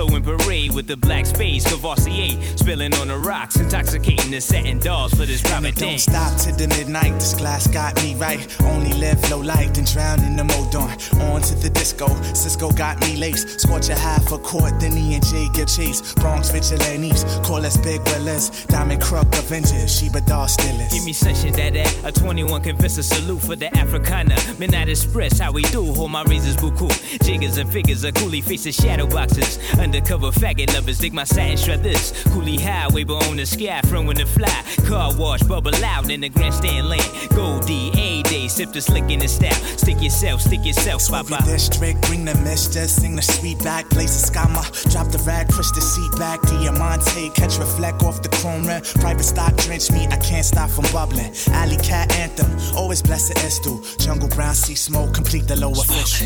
Speaker 8: Slow in parade with the black spades. Courvoisier spilling on the rocks, intoxicating the satin dolls for this
Speaker 9: it don't stop to the midnight. This glass got me right. Only live low life, then drown in the modon. On to the disco. Cisco got me laced. Scorch a half a quart, then E and J give chase. Bronx vigilantes, call us big willers. Diamond Crook Avengers, Sheba Doll Stillers.
Speaker 8: Give me session that at a 21 convince a salute for the Africana. Midnight Express, how we do. Hold my razors buku. Jiggers and figures of coolie faces, shadow boxes. Undercover faggot lovers, dig my satin struthers. Coolie highway, but on the sky, from when the fly. Car wash, bubble out in the grandstand lane. Goldie, A day, sip the slick in the style. Stick yourself, stick yourself, papa.
Speaker 9: District, bring the mist, just sing the sweet back, place a scammer. Drop the rag, push the seat back, Diamante, catch reflect off the chrome rim. Private stock drench me, I can't stop from bubbling. Alley cat anthem, always blessed Estu. Jungle brown sea smoke, complete the lower fish.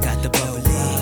Speaker 8: Got the bubbly,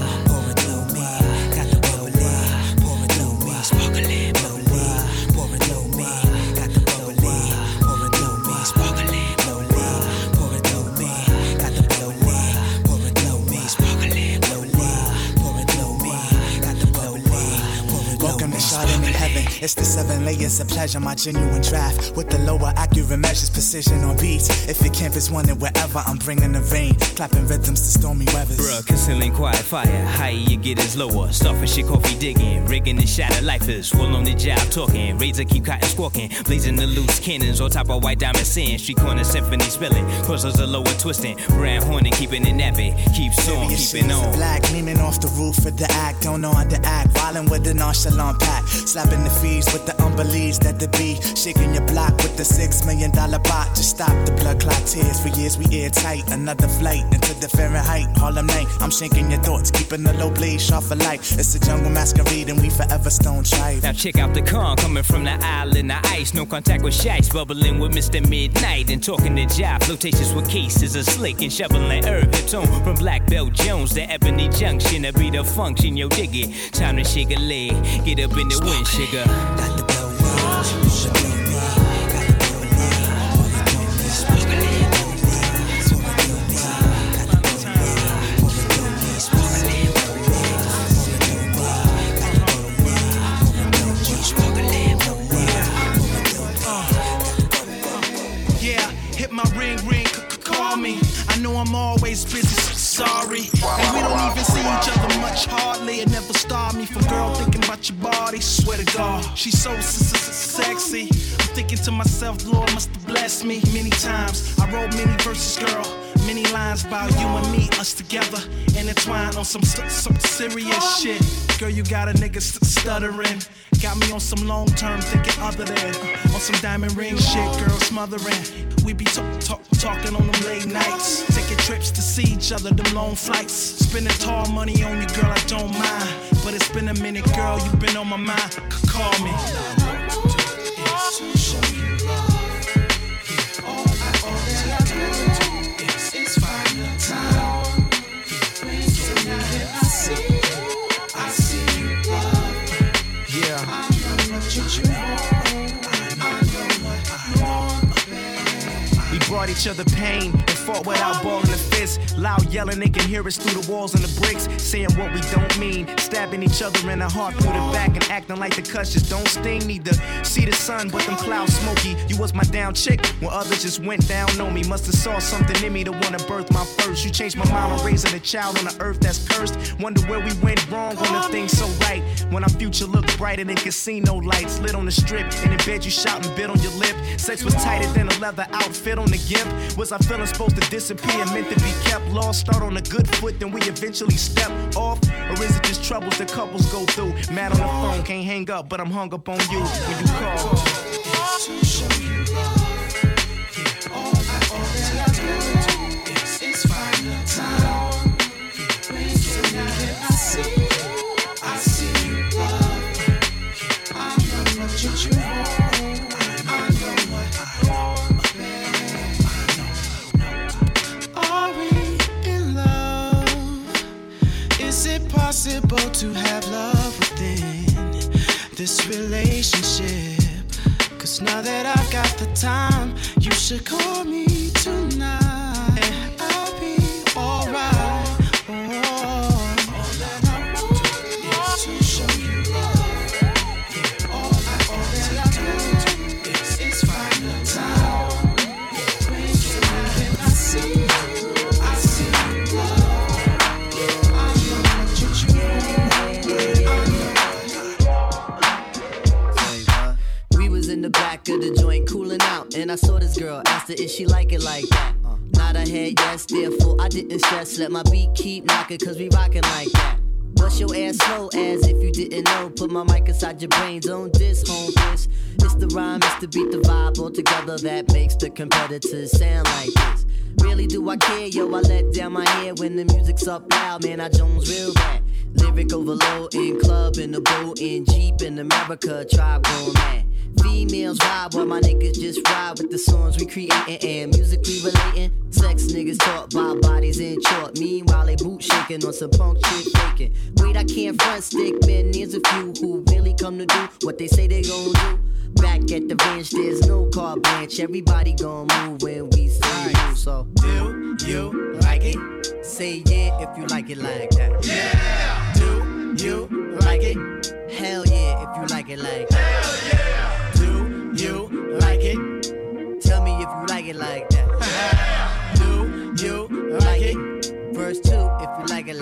Speaker 9: It's the seven layers of pleasure, my genuine draft. With the lower accurate measures, precision on beats. If your camp is wanted wherever, I'm bringing the rain. Clapping rhythms to stormy weathers.
Speaker 8: Bruh, concealing quiet fire. Higher you get is lower. Starfish shit, coffee digging. Rigging the shadow lifers. Wool on the job talking. Razor keep cotton squawking. Blazing the loose cannons on top of white diamond sand. Street corner symphony spilling. Crossers are lower twisting. Brown horning keeping it nappy. Keeps on, keeping on.
Speaker 9: black, leaning off the roof of the act. Don't know how to act. Violent with the nonchalant pack. Slapping the with the unbelieves that the be. Shaking your block with the six million dollar bot. Just stop the blood clot tears. For years we airtight. Another flight into the Fahrenheit. Harlem night. I'm shaking your thoughts. Keeping the low blade sharp for light. It's a jungle masquerade and we forever stone tribe.
Speaker 8: Now check out the con coming from the island of ice. No contact with shites, bubbling with Mr. Midnight and talking to job. Flirtatious with cases of slick and shoveling herb hips on from Black Belt Jones to Ebony Junction to be the function. Yo, dig it. Time to shake a leg. Get up in the wind, sugar. Got the
Speaker 17: Yeah, hit my ring, ring, c- c- call me. I know I'm always busy, sorry. And we don't even see each other hardly. It never stopped me from girl thinking about your body. Swear to God, she's so sexy. I'm thinking to myself, Lord must have blessed me many times. I wrote many verses, girl. Many lines about you and me, us together, intertwined on some some serious shit. Girl, you got a nigga st- stuttering. Got me on some long term thinking other than uh, on some diamond ring shit, girl smothering. We be talk, talk, talking on them late nights, taking trips to see each other, them long flights. Spending tall money on you, girl, I don't mind. But it's been a minute, girl, you've been on my mind. Call me.
Speaker 9: Brought each other pain and fought without. Loud yelling, they can hear us through the walls and the bricks. Saying what we don't mean. Stabbing each other in the heart through the back and acting like the cuts just don't sting. Neither see the sun, but them clouds smoky. You was my down chick when others just went down on me. Must have saw something in me to wanna birth my first. You changed my mind on raising a child on the earth that's cursed. Wonder where we went wrong when the thing's so right. When our future looked brighter than casino lights lit on the strip. And in bed you shout and bit on your lip. Sex was tighter than a leather outfit on the gimp. Was I feeling supposed to disappear, meant to be kept lost? Start on a good foot, then we eventually step off. Or is it just troubles that couples go through? Mad on the phone, can't hang up, but I'm hung up on you when you call.
Speaker 17: To have love within this relationship? Cause now that I've got the time, you should call me tonight.
Speaker 13: And I saw this girl. Asked her if she like it like that. Nod her head, yes, therefore I didn't stress. Let my beat keep knocking, cause we rockin' like that. Bust your ass slow as if you didn't know. Put my mic inside your brains on this home this. It's the rhyme, it's the beat, the vibe all together that makes the competitors sound like this. Really do I care, yo? I let down my hair when the music's up loud, man. I Jones real bad. Lyric overload in club, in the boat, in Jeep, in America, tribe going mad. Females vibe while my niggas just ride with the songs we creating and musically relating. Sex niggas talk about bodies in short. Meanwhile, they boot shaking on some punk shit faking. Wait, I can't front stick, man. There's a few who really come to do what they say they gon' do. Back at the ranch, there's no car branch. Everybody gon' move when we say you. So, do you like it? Say yeah if you like it like that. Yeah.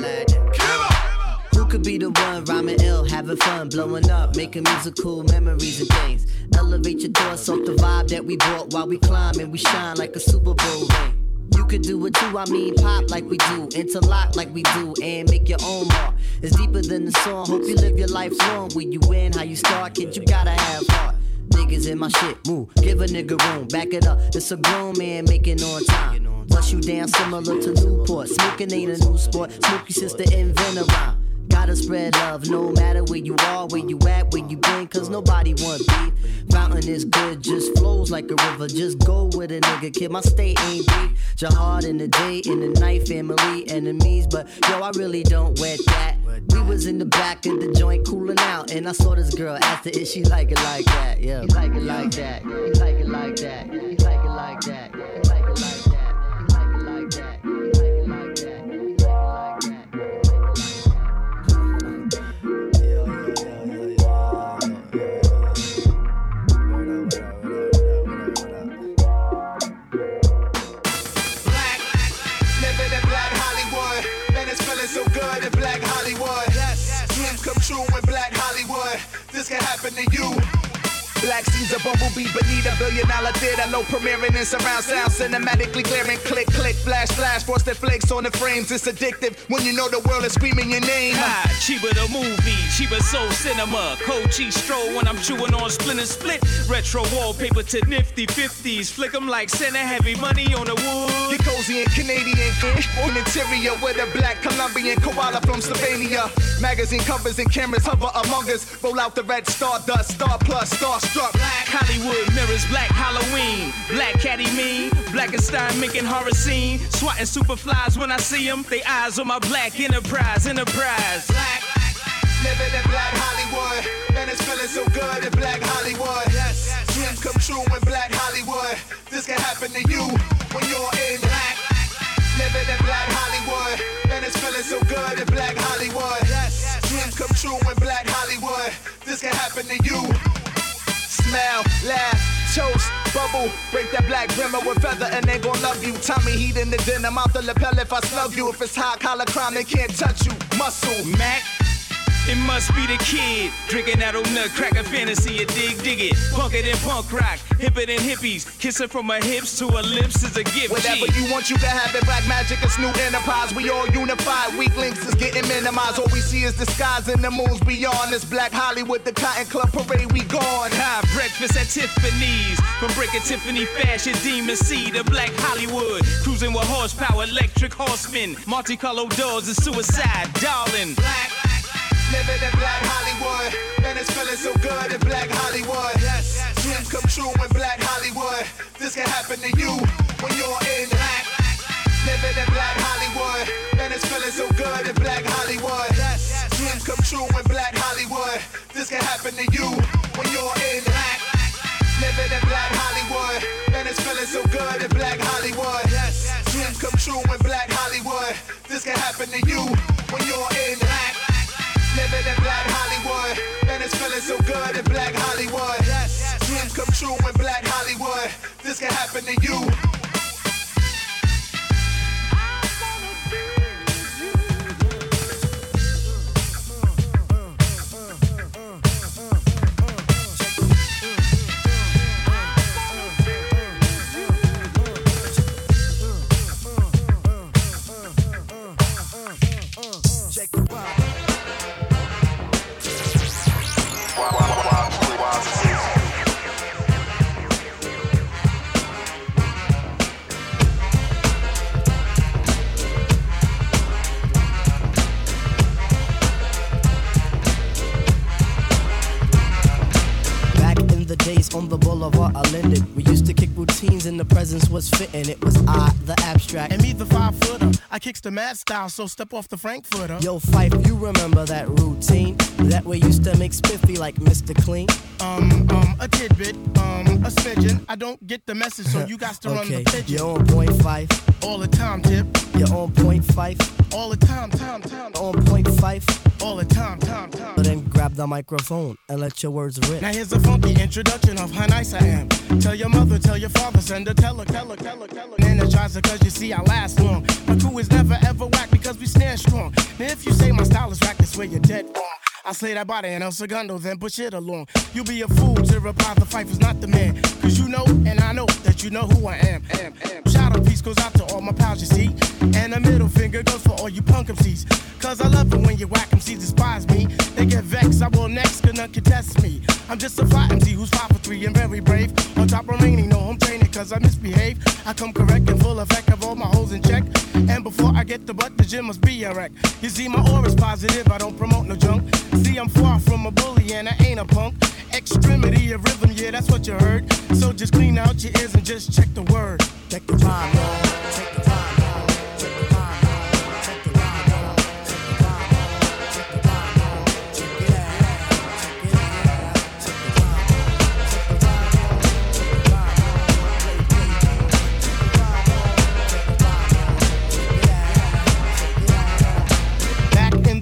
Speaker 13: You like it like that. Who could be the one rhyming ill, having fun, blowing up, making musical memories and things? Elevate your thoughts off the vibe that we brought while we climb and we shine like a Super Bowl ring. You could do it too, I mean pop like we do, interlock like we do, and make your own mark. It's deeper than the song. Hope you live your life long. Where you win, how you start, kid, you gotta have heart. Niggas in my shit, move, give a nigga room, back it up. It's a grown man making on time. Bust you down similar to Newport. Smoking ain't a new sport. Smokey sister invent a rhyme. Gotta spread love no matter where you are, where you at, where you been, cause nobody want beef. Fountain is good, just flows like a river. Just go with a nigga, kid. My state ain't deep. Jihad in the day, in the night, family, enemies. But yo, I really don't wet that. We was in the back of the joint cooling out, and I saw this girl her if she like it like that. Yeah, you like it like that. You like it like that. You like it like that. You like it like that.
Speaker 9: Living to you. Black sees a bumblebee beneath a billion dollar theater, low premiering in surround sound, cinematically glaring. Click, click, flash, flash, frosted flakes on the frames. It's addictive when you know the world is screaming your name.
Speaker 8: Ha, Cheeba the movie, Cheeba Soul Cinema. Coachy stroll when I'm chewing on Splinter Split. Retro wallpaper to nifty 50s. Flick 'em like Santa, heavy money on the wood.
Speaker 9: Get cozy and Canadian on interior with a black Colombian koala from Slovenia. Magazine covers and cameras hover among us. Roll out the red star dust, star plus, starstruck.
Speaker 8: Black Hollywood mirrors black Halloween. Black Caddy mean, Blackenstein making horror scene. Swatting superflies when I see 'em. They eyes on my black enterprise, enterprise. Black.
Speaker 9: Living in Black Hollywood. Man, it's feeling so good in Black Hollywood. Dreams come true in Black Hollywood. This can happen to you when you're in Black. Living in Black Hollywood. Man, it's feeling so good in Black Hollywood. Dreams come true in Black Hollywood. This can happen to you. Bubble. Break that black rimmer with feather and they gon' love you. Tommy heat in the dinner, mouth the lapel if I snug you. If it's high collar crime, they can't touch you. Muscle,
Speaker 8: Mac. It must be the kid drinking that old nut cracker fantasy. A dig, dig it. Punker than punk rock, hipper than hippies. Kissing from her hips to her lips is a gift.
Speaker 9: Whatever you want, you can have it. Black magic, it's new enterprise. We all unified. Weak links is getting minimized. All we see is the skies and the moons beyond. This Black Hollywood, the Cotton Club parade, we gone.
Speaker 8: High breakfast at Tiffany's. From breaking Tiffany fashion, Demon C to Black Hollywood. Cruising with horsepower, electric horsemen. Multicolored doors and suicide, darling.
Speaker 9: Black. Living in Black Hollywood. Man, it's feeling so good in Black Hollywood. Dreams come true in Black Hollywood. This can happen to you when you're in Black. Living in Black Hollywood. Man, it's feeling so good in Black Hollywood. Dreams come true in Black Hollywood. This can happen to you when you're in Black. Living in Black Hollywood. Man, it's feeling so good in Black Hollywood. Dreams come true in Black Hollywood. This can happen to you Hollywood. This can happen to you.
Speaker 13: To and the presence was fitting. It was I, the abstract.
Speaker 15: And me, the five footer. I kicks the mad style, so step off the Frankfurter.
Speaker 13: Yo, Phife, you remember that routine? That way used to make spiffy like Mr. Clean.
Speaker 15: Um, um, a tidbit, um, a smidgen. I don't get the message, so [LAUGHS] you got to run the pigeon.
Speaker 13: you're on point Phife.
Speaker 15: All the time, tip.
Speaker 13: You're on point Phife.
Speaker 15: All the time, time, time.
Speaker 13: On point Phife.
Speaker 15: All the time, time, time.
Speaker 13: So then grab the microphone and let your words rip.
Speaker 15: Now here's a funky introduction of how nice I am. Tell your mother, tell your father, send a teller, teller, teller, teller. Energizer, cause you see I last long. My crew is never ever whack because we stand strong. Now if you say my style is whack, that's where you're dead wrong. I slay that body and El Segundo, then push it along. You'll be a fool to reply the fight not the man. Cause you know, and I know that you know who I am. am, am. Shout out piece goes out to all my pals, you see. And a middle finger goes for all you punk MCs. Cause I love it when you whack MCs despise me. They get vexed, I will next, cause none can test me. I'm just a fly MC who's five for three and very brave. On top remaining, no home training, cause I misbehave. I come correct and full effect of all my holes in check. And before I get the butt, the gym must be a wreck. You see, my aura's positive, I don't promote no junk. See, I'm far from a bully and I ain't a punk. Extremity of rhythm, yeah, that's what you heard. So just clean out your ears and just check the word.
Speaker 13: Check the. Check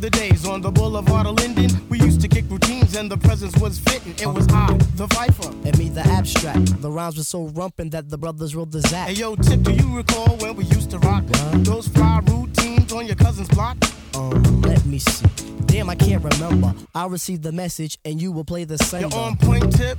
Speaker 13: the
Speaker 15: days on the boulevard and the presence was fitting. It was I, the Phifer.
Speaker 13: And me, the abstract. The rhymes were so rumpin' that the brothers wrote the zap.
Speaker 15: Hey yo, Tip, do you recall when we used to rock those fly routines on your cousin's block?
Speaker 13: Um, let me see. Damn, I can't remember. I received the message and you will play the same.
Speaker 15: You're on point, Tip.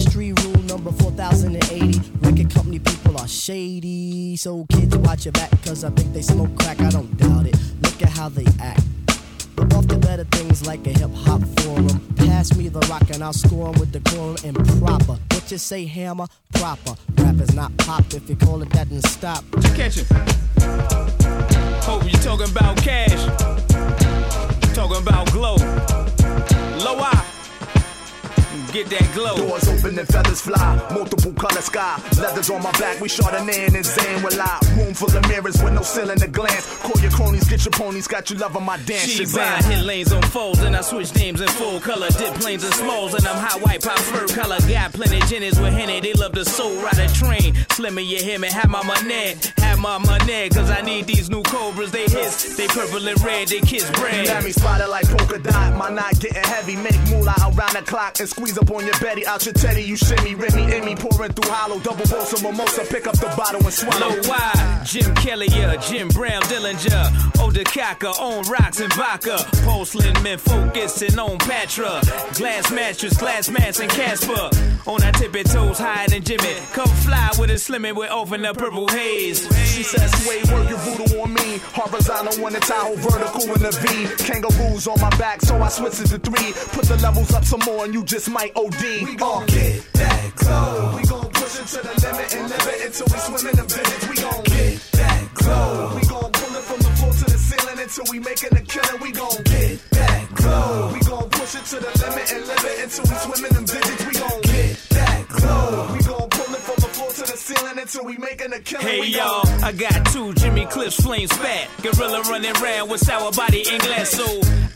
Speaker 13: Industry rule number 4080. Record company people are shady. So kids watch your back, cause I think they smoke crack. I don't doubt it. Look at how they act. But off the better things like a hip hop forum. Pass me the rock and I'll score 'em with the quorum and proper. What you say, hammer? Proper. Rap is not pop. If you call it that, then stop.
Speaker 8: You Catch it. Hope you talking about cash. Talking about glow. Low I. Get that glow.
Speaker 9: Doors open and feathers fly, multiple color sky. Leathers on my back, we Chardonnay and Zane will lie. Room full of mirrors with no ceiling to glance. Call your cronies, get your ponies, got you loving my dance.
Speaker 8: She ride, hit lanes on folds, and I switch names in full color. Dip planes and smalls, and I'm hot white, pop fur color. Got plenty Jennies with Henny, they love the soul ride a train. Slimmer, you hear me? Have my money, have my money, cause I need these new cobras. They hiss, they purple and red, they kiss bread.
Speaker 9: Got me spotted like polka dot. My knot getting heavy. Make moolah around the clock and squeeze up on your Betty. Out your teddy, you shimmy, Remy, me, pouring through hollow. Double bowl some mimosa. Pick up the bottle and swallow.
Speaker 8: Low wide, Jim Kelly, uh, Jim Brown, Dillinger, Oda Kaka, on rocks and vodka, porcelain men focusing on Patra, glass mattress, glass mats and Casper, on our tippy toes higher than Jimmy. Come fly with a slimming, we're off the purple haze.
Speaker 9: She says, Sway, work your voodoo on me. Horizontal on the Tahoe, vertical in the V. Kangaroos on my back, so I switch it to three. Put the levels up some more, and you just might OD. We gon' get that glow. We gon' push it to the limit and live it until we swim in them digits. We gon' get that glow. We gon' pull it from the floor to the ceiling until we making a killing. We gon' get that glow. We gon' push it to the limit and live it until we swim in them digits. We gon' get that glow. We gon' pull it from the floor to the ceiling until we making a killing.
Speaker 8: Hey
Speaker 9: we
Speaker 8: y'all, I got two Jimmy Cliffs flame spat. Gorilla running round with sour body and glass. So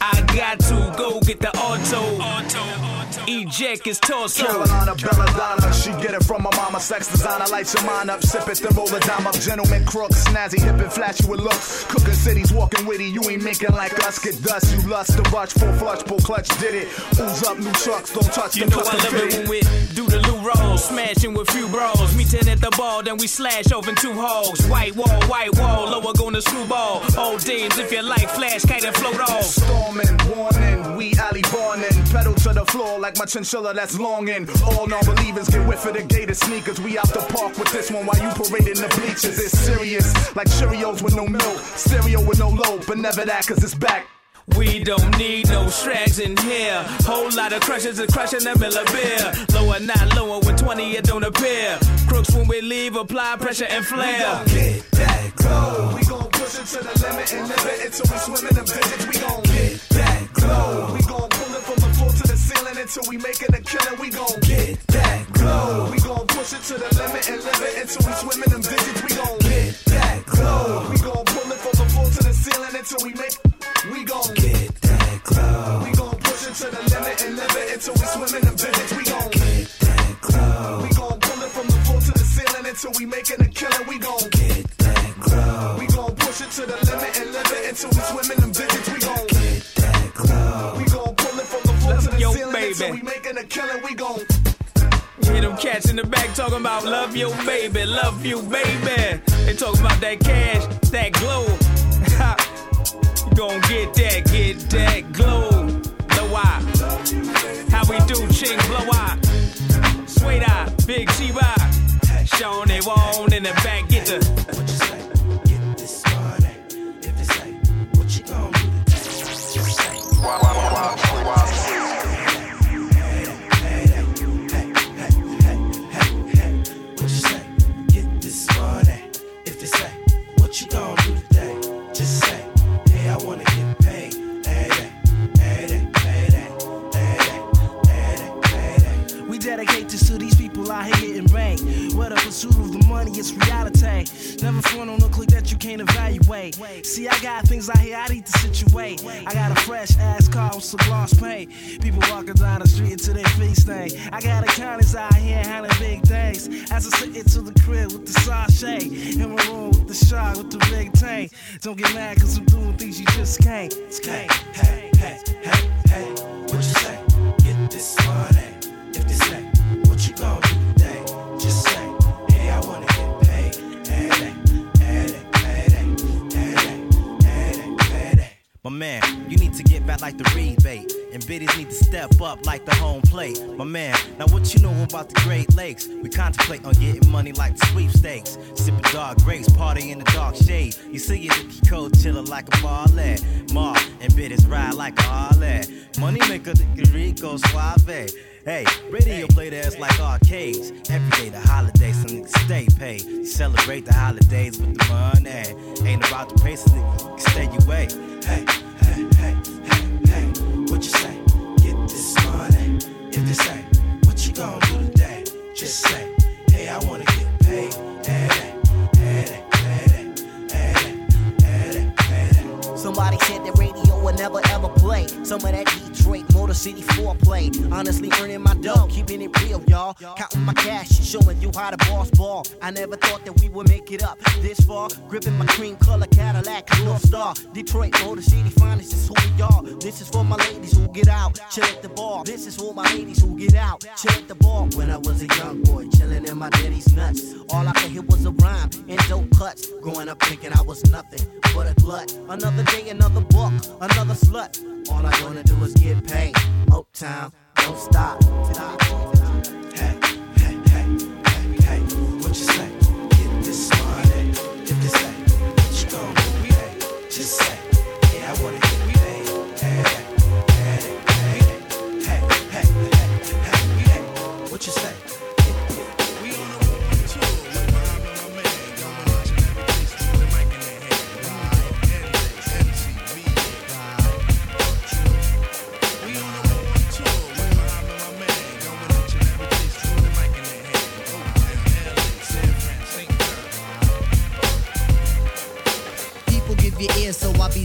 Speaker 8: I got to go get the auto. Eject his torso.
Speaker 9: Carolina Belladonna, she get it from my mama. Sex designer, light your mind up, sip it, then roll a dime up. Gentleman crook, snazzy, hip and flashy with looks. Cooking cities, walking witty, you ain't making like us. Get dust, you lust, the rush, full flush, pull clutch, did it. Ooze up new trucks, don't touch
Speaker 8: You
Speaker 9: them,
Speaker 8: know I
Speaker 9: the
Speaker 8: love it when we do the Lou Roll, smash smashing with few bros. Meeting at the ball, then we slash over in two holes. White wall, white wall, lower going to screwball. Old dames, if you like flash, kite and float off.
Speaker 9: Storming, warning, we alley borning. Pedal to the floor like my chinchilla that's longing. All non-believers get whiff of the gator sneakers. We out the park with this one while you parading the bleachers. It's serious, like Cheerios with no milk, stereo with no load, but never that cause it's back.
Speaker 8: We don't need no strags in here. Whole lot of crushes and crushing a Miller beer. Lower, not lower, with 20 it don't appear. Crooks when we leave, apply pressure and flare.
Speaker 9: Get that glow. We gon' push it to the limit and live it until we swim in the digits. We gon' get that glow. We gon' pull it from the floor to the ceiling until we making a killing. We gon' get that glow. We gon' push it to the limit and live it until we swim in them digits. We gon' get that glow. We gon' pull it from the floor to the ceiling until we make. We gon' get that glow. We gon' push it to the limit and live it until we swim in them digits. We gon' get that glow. We gon' pull it from the floor to the ceiling until we making a killing. We gon' get that glow. We gon' push it to the limit and live it until we swim in them digits. We gon' get that glow. We gon' pull it from the floor to the
Speaker 8: Yo,
Speaker 9: ceiling
Speaker 8: baby.
Speaker 9: until we making a killing. We gon'
Speaker 8: Hear them cats in the back talking about love you, baby, love you, baby. They talking about that cash, that glow. Gon' get that, get that glow. Blow eye. How we do, ching, blow eye. Sweet eye, big T-Eye. Sean, they won't in the back,
Speaker 18: can't evaluate. See, I got things out here I need to situate. I got a fresh ass car with some gloss paint. People walking down the street until their feet stain. I got accountants out here handling big things. As I sit into the crib with the sachet. In my room with the shot with the big tank. Don't get mad cause I'm doing things you just can't.
Speaker 1: Hey, hey, hey, hey, hey, what you say? Get this money.
Speaker 7: My man, you need to get back like the rebate. And biddies need to step up like the home plate. My man, now what you know about the Great Lakes? We contemplate on getting money like the sweepstakes. Sipping dark grapes, party in the dark shade. You see it if you cold chiller like a ballet. Mar and biddies ride like a Harley. Money maker, the Rico Suave. Hey, radio play the ass like arcades. Every day the holidays, some niggas stay paid. Celebrate the holidays with the money. Ain't about the pace, nigga, stay away.
Speaker 1: Hey, hey, hey, hey, hey, what you say? Get this money. If they say, what you gonna do today? Just say, hey, I wanna get paid. Hey, hey, hey, hey, hey, hey, hey, hey.
Speaker 10: Somebody said the would never ever play. Some of that Detroit Motor City foreplay. Honestly, earning my dough, keeping it real, y'all. Counting my cash, showing you how the boss ball. I never thought that we would make it up this far. Gripping my cream color Cadillac, North Star. Detroit Motor City finest is who we are. This is for my ladies who get out, chill at the bar. This is for my ladies who get out, chill at the bar. When I was a young boy, chilling in my daddy's nuts. All I could hear was a rhyme and dope cuts. Growing up thinking I was nothing but a glut. Another day, another buck, another slut. All I wanna do is get paid. Uptown, don't stop.
Speaker 1: Hey,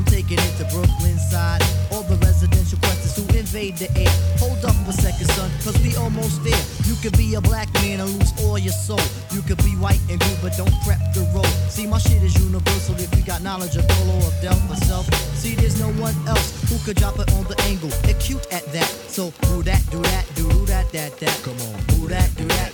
Speaker 13: I'm taking it to Brooklyn side. All the residents invade the air. Hold up a second, son, cause we almost there. You could be a black man and lose all your soul. You could be white and blue, but don't prep the road. See, my shit is universal if you got knowledge of Dolo or Delph or self. See, there's no one else who could drop it on the angle. Acute at that. So do that, do that, do that, that, that. Come on. Do that, do that,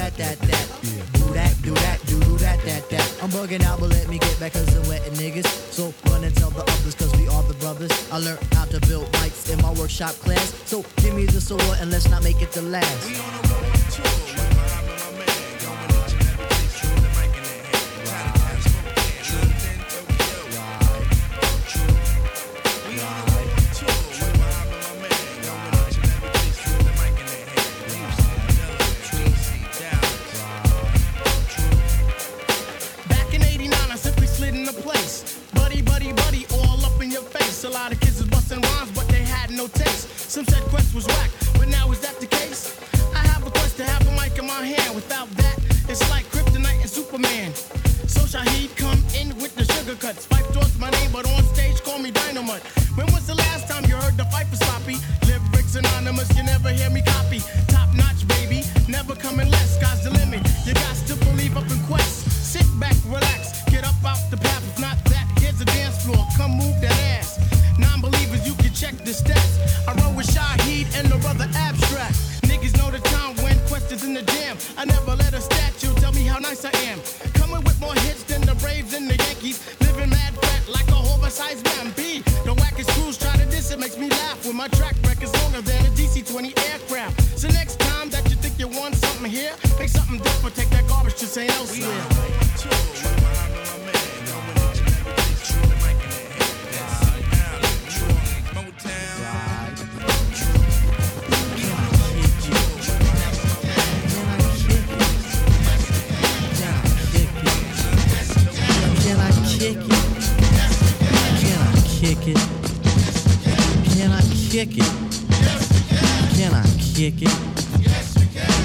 Speaker 13: do that, that, that. Do that, do that, do that, that, that. I'm bugging out, but let me get back cause I'm wetting niggas. So run and tell the others cause we are the brothers. I learned how to build mics in my workshop class. So give me the sword and let's not make it the last.
Speaker 15: Back Some said Quest was whack, but now is that the case? I have a quest to have a mic in my hand. Without that, it's like Kryptonite and Superman. So Shaheed come in with the sugar cuts. Five towards my name, but on stage call me Dynamite. When was the last time you heard the fight for sloppy? Lyrics anonymous, you never hear me copy. Top notch, baby, never coming less. Sky's the limit. You got to believe up in Quest. Sit back, relax, get up out the path. If not that, here's a dance floor. Come move that ass. Non-believers, you check the stats. I run with Shaheed and the brother Abstract. Niggas know the time when Quest is in the jam. I never let a statue tell me how nice I am. Coming with more hits than the Braves and the Yankees. Living mad fat like a oversized man. B. The wackest crews try to diss it makes me laugh. When my track record's longer than a DC-20 aircraft. So next time that you think you want something here, make something different. Take that garbage to St. Elsewhere.
Speaker 13: Kick it? Can I kick it?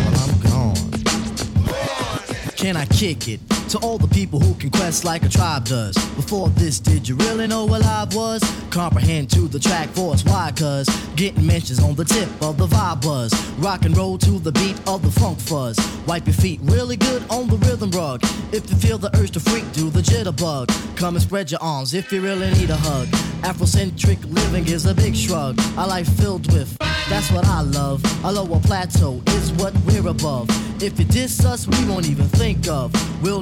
Speaker 13: Well, I'm gone. Can I kick it? To all the people who can quest like a tribe does. Before this, did you really know what live was? Comprehend to the track force, why? Cuz getting mentions on the tip of the vibe buzz. Rock and roll to the beat of the funk fuzz. Wipe your feet really good on the rhythm rug. If you feel the urge to freak, do the jitterbug. Come and spread your arms if you really need a hug. Afrocentric living is a big shrug. A life filled with, that's what I love. A lower plateau is what we're above. If you diss us, we won't even think of. We'll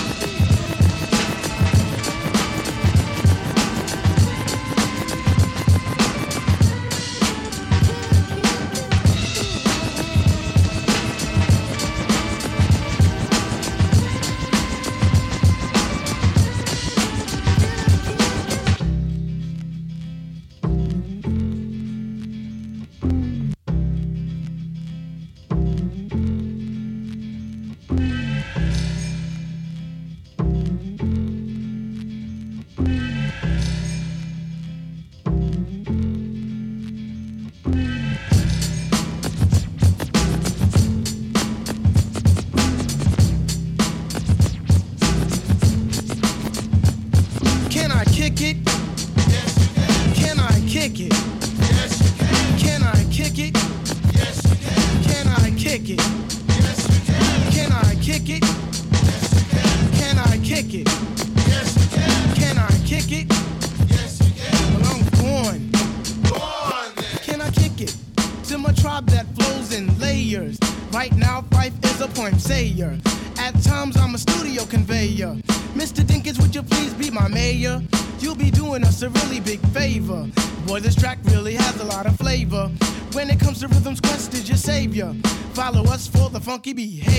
Speaker 15: Funky behavior.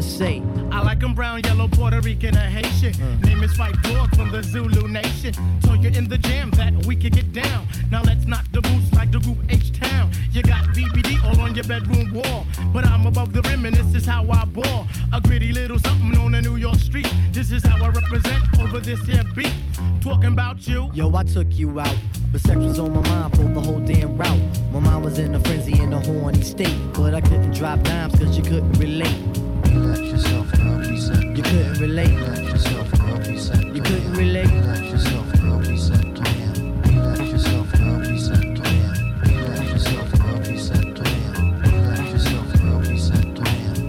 Speaker 15: To
Speaker 13: say.
Speaker 15: I like 'em brown, yellow, Puerto Rican, or Haitian. Hmm. Name is Phife Dawg from the Zulu Nation. So you're in the jam that we can get down. Now let's knock the boots like the group H Town. You got BBD all on your bedroom wall. But I'm above the rim and this is how I ball. A gritty little something on the New York street. This is how I represent over this here beat. Talking about you.
Speaker 13: Yo, I took you out. But sex was on my mind for the whole damn route. My mind was in a frenzy in a horny state. But I couldn't drop dimes cause you couldn't relate. You couldn't relate.
Speaker 19: Relax yourself, girl, reset.
Speaker 13: You couldn't relate.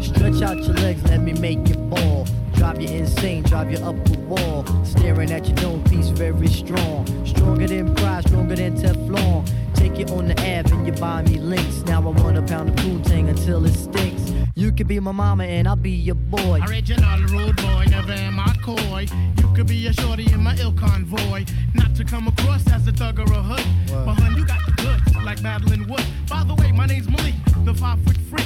Speaker 13: Stretch out your legs, let me make you fall. Drive you insane, drive you up the wall. Staring at your dome piece, very strong. Stronger than pride, stronger than Teflon. Take you on the and you buy me links. Now I want a pound of Poontang until it stinks. You could be my mama and I'll be your boy.
Speaker 15: Original rude boy, never am I coy. You could be a shorty in my ill convoy. Not to come across as a thug or a hood. But hun, you got the goods, like battling wood. By the way, my name's Malik, the five foot freak.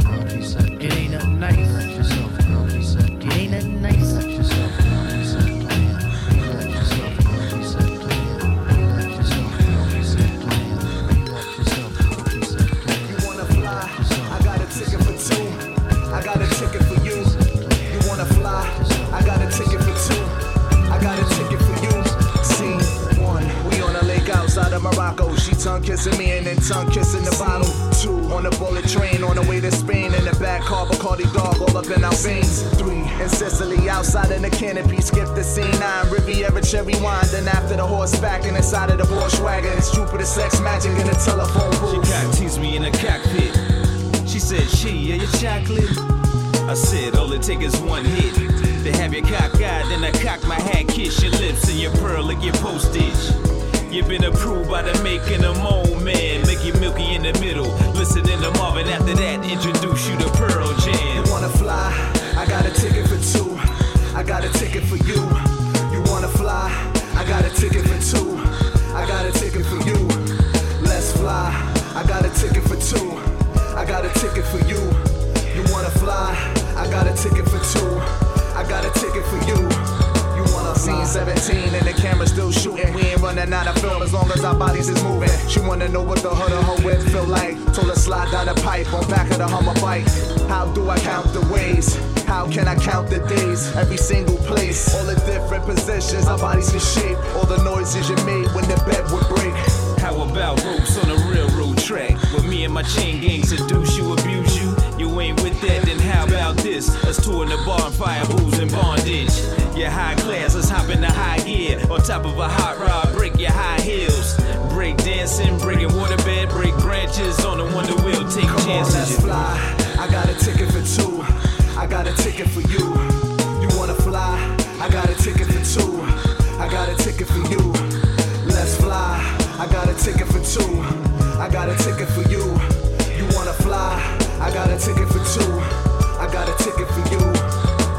Speaker 13: It ain't nothing nice.
Speaker 19: Yourself, girl, reset.
Speaker 13: It ain't nothing nice.
Speaker 19: Yourself, girl, reset. Go ahead. Relax yourself, girl, reset. Go ahead. Relax yourself, girl, reset. Go ahead. Relax yourself, girl, reset. Go.
Speaker 9: You wanna fly? I got a ticket for two. I got a ticket for you. You wanna fly? I got a ticket for two. I got a ticket for you. Scene one. We on a lake outside of Morocco. She tongue kissing me and then tongue kissing the bottle. Two. On the bullet train on the way to Spain. In the back car, Bacardi dog all up in our veins. Three. In Sicily, outside in the canopy. Skip the scene nine. Riviera cherry wine. Then after the horseback and inside of the Porsche wagon. It's Jupiter sex magic in the telephone booth.
Speaker 8: She cock teased me in the cockpit. She said, she, yeah, you chocolate? I said, all it take is one hit. To have your cock out, then I cock my hat, kiss your lips and your pearl like your postage. You've been approved by the making of man. Make you milky in the middle. Listening to Marvin after that, introduce you to Pearl Jam.
Speaker 9: You wanna fly? I got a ticket for two. I got a ticket for you. You wanna fly? I got a ticket for two. I got a ticket for you. Let's fly. I got a ticket for two. I got a ticket for you. You wanna fly? I got a ticket for two. I got a ticket for you. Scene 17 and the camera still shooting. We ain't running out of film as long as our bodies is moving. She wanna know what the hood of her whip feel like. Told her slide down the pipe on back of the Hummer bike. How do I count the ways? How can I count the days? Every single place, all the different positions our bodies can shape. All the noises you made when the bed would break.
Speaker 8: How about ropes on a railroad track? Where me and my chain gang seduce you, abuse you. You ain't with that, then how about this? Us two in the bar and fire booze and bondage. Your high class, let's hop in the high gear. On top of a hot rod, break your high heels. Break dancing, breaking waterbed, break branches on the wonder wheel, take
Speaker 9: Come on,
Speaker 8: chances.
Speaker 9: let's fly. I got a ticket for two. I got a ticket for you. You wanna fly? I got a ticket for two. I got a ticket for you. Let's fly. I got a ticket for two. I got a ticket for you. You wanna fly? I got a ticket for two. I got a ticket for you.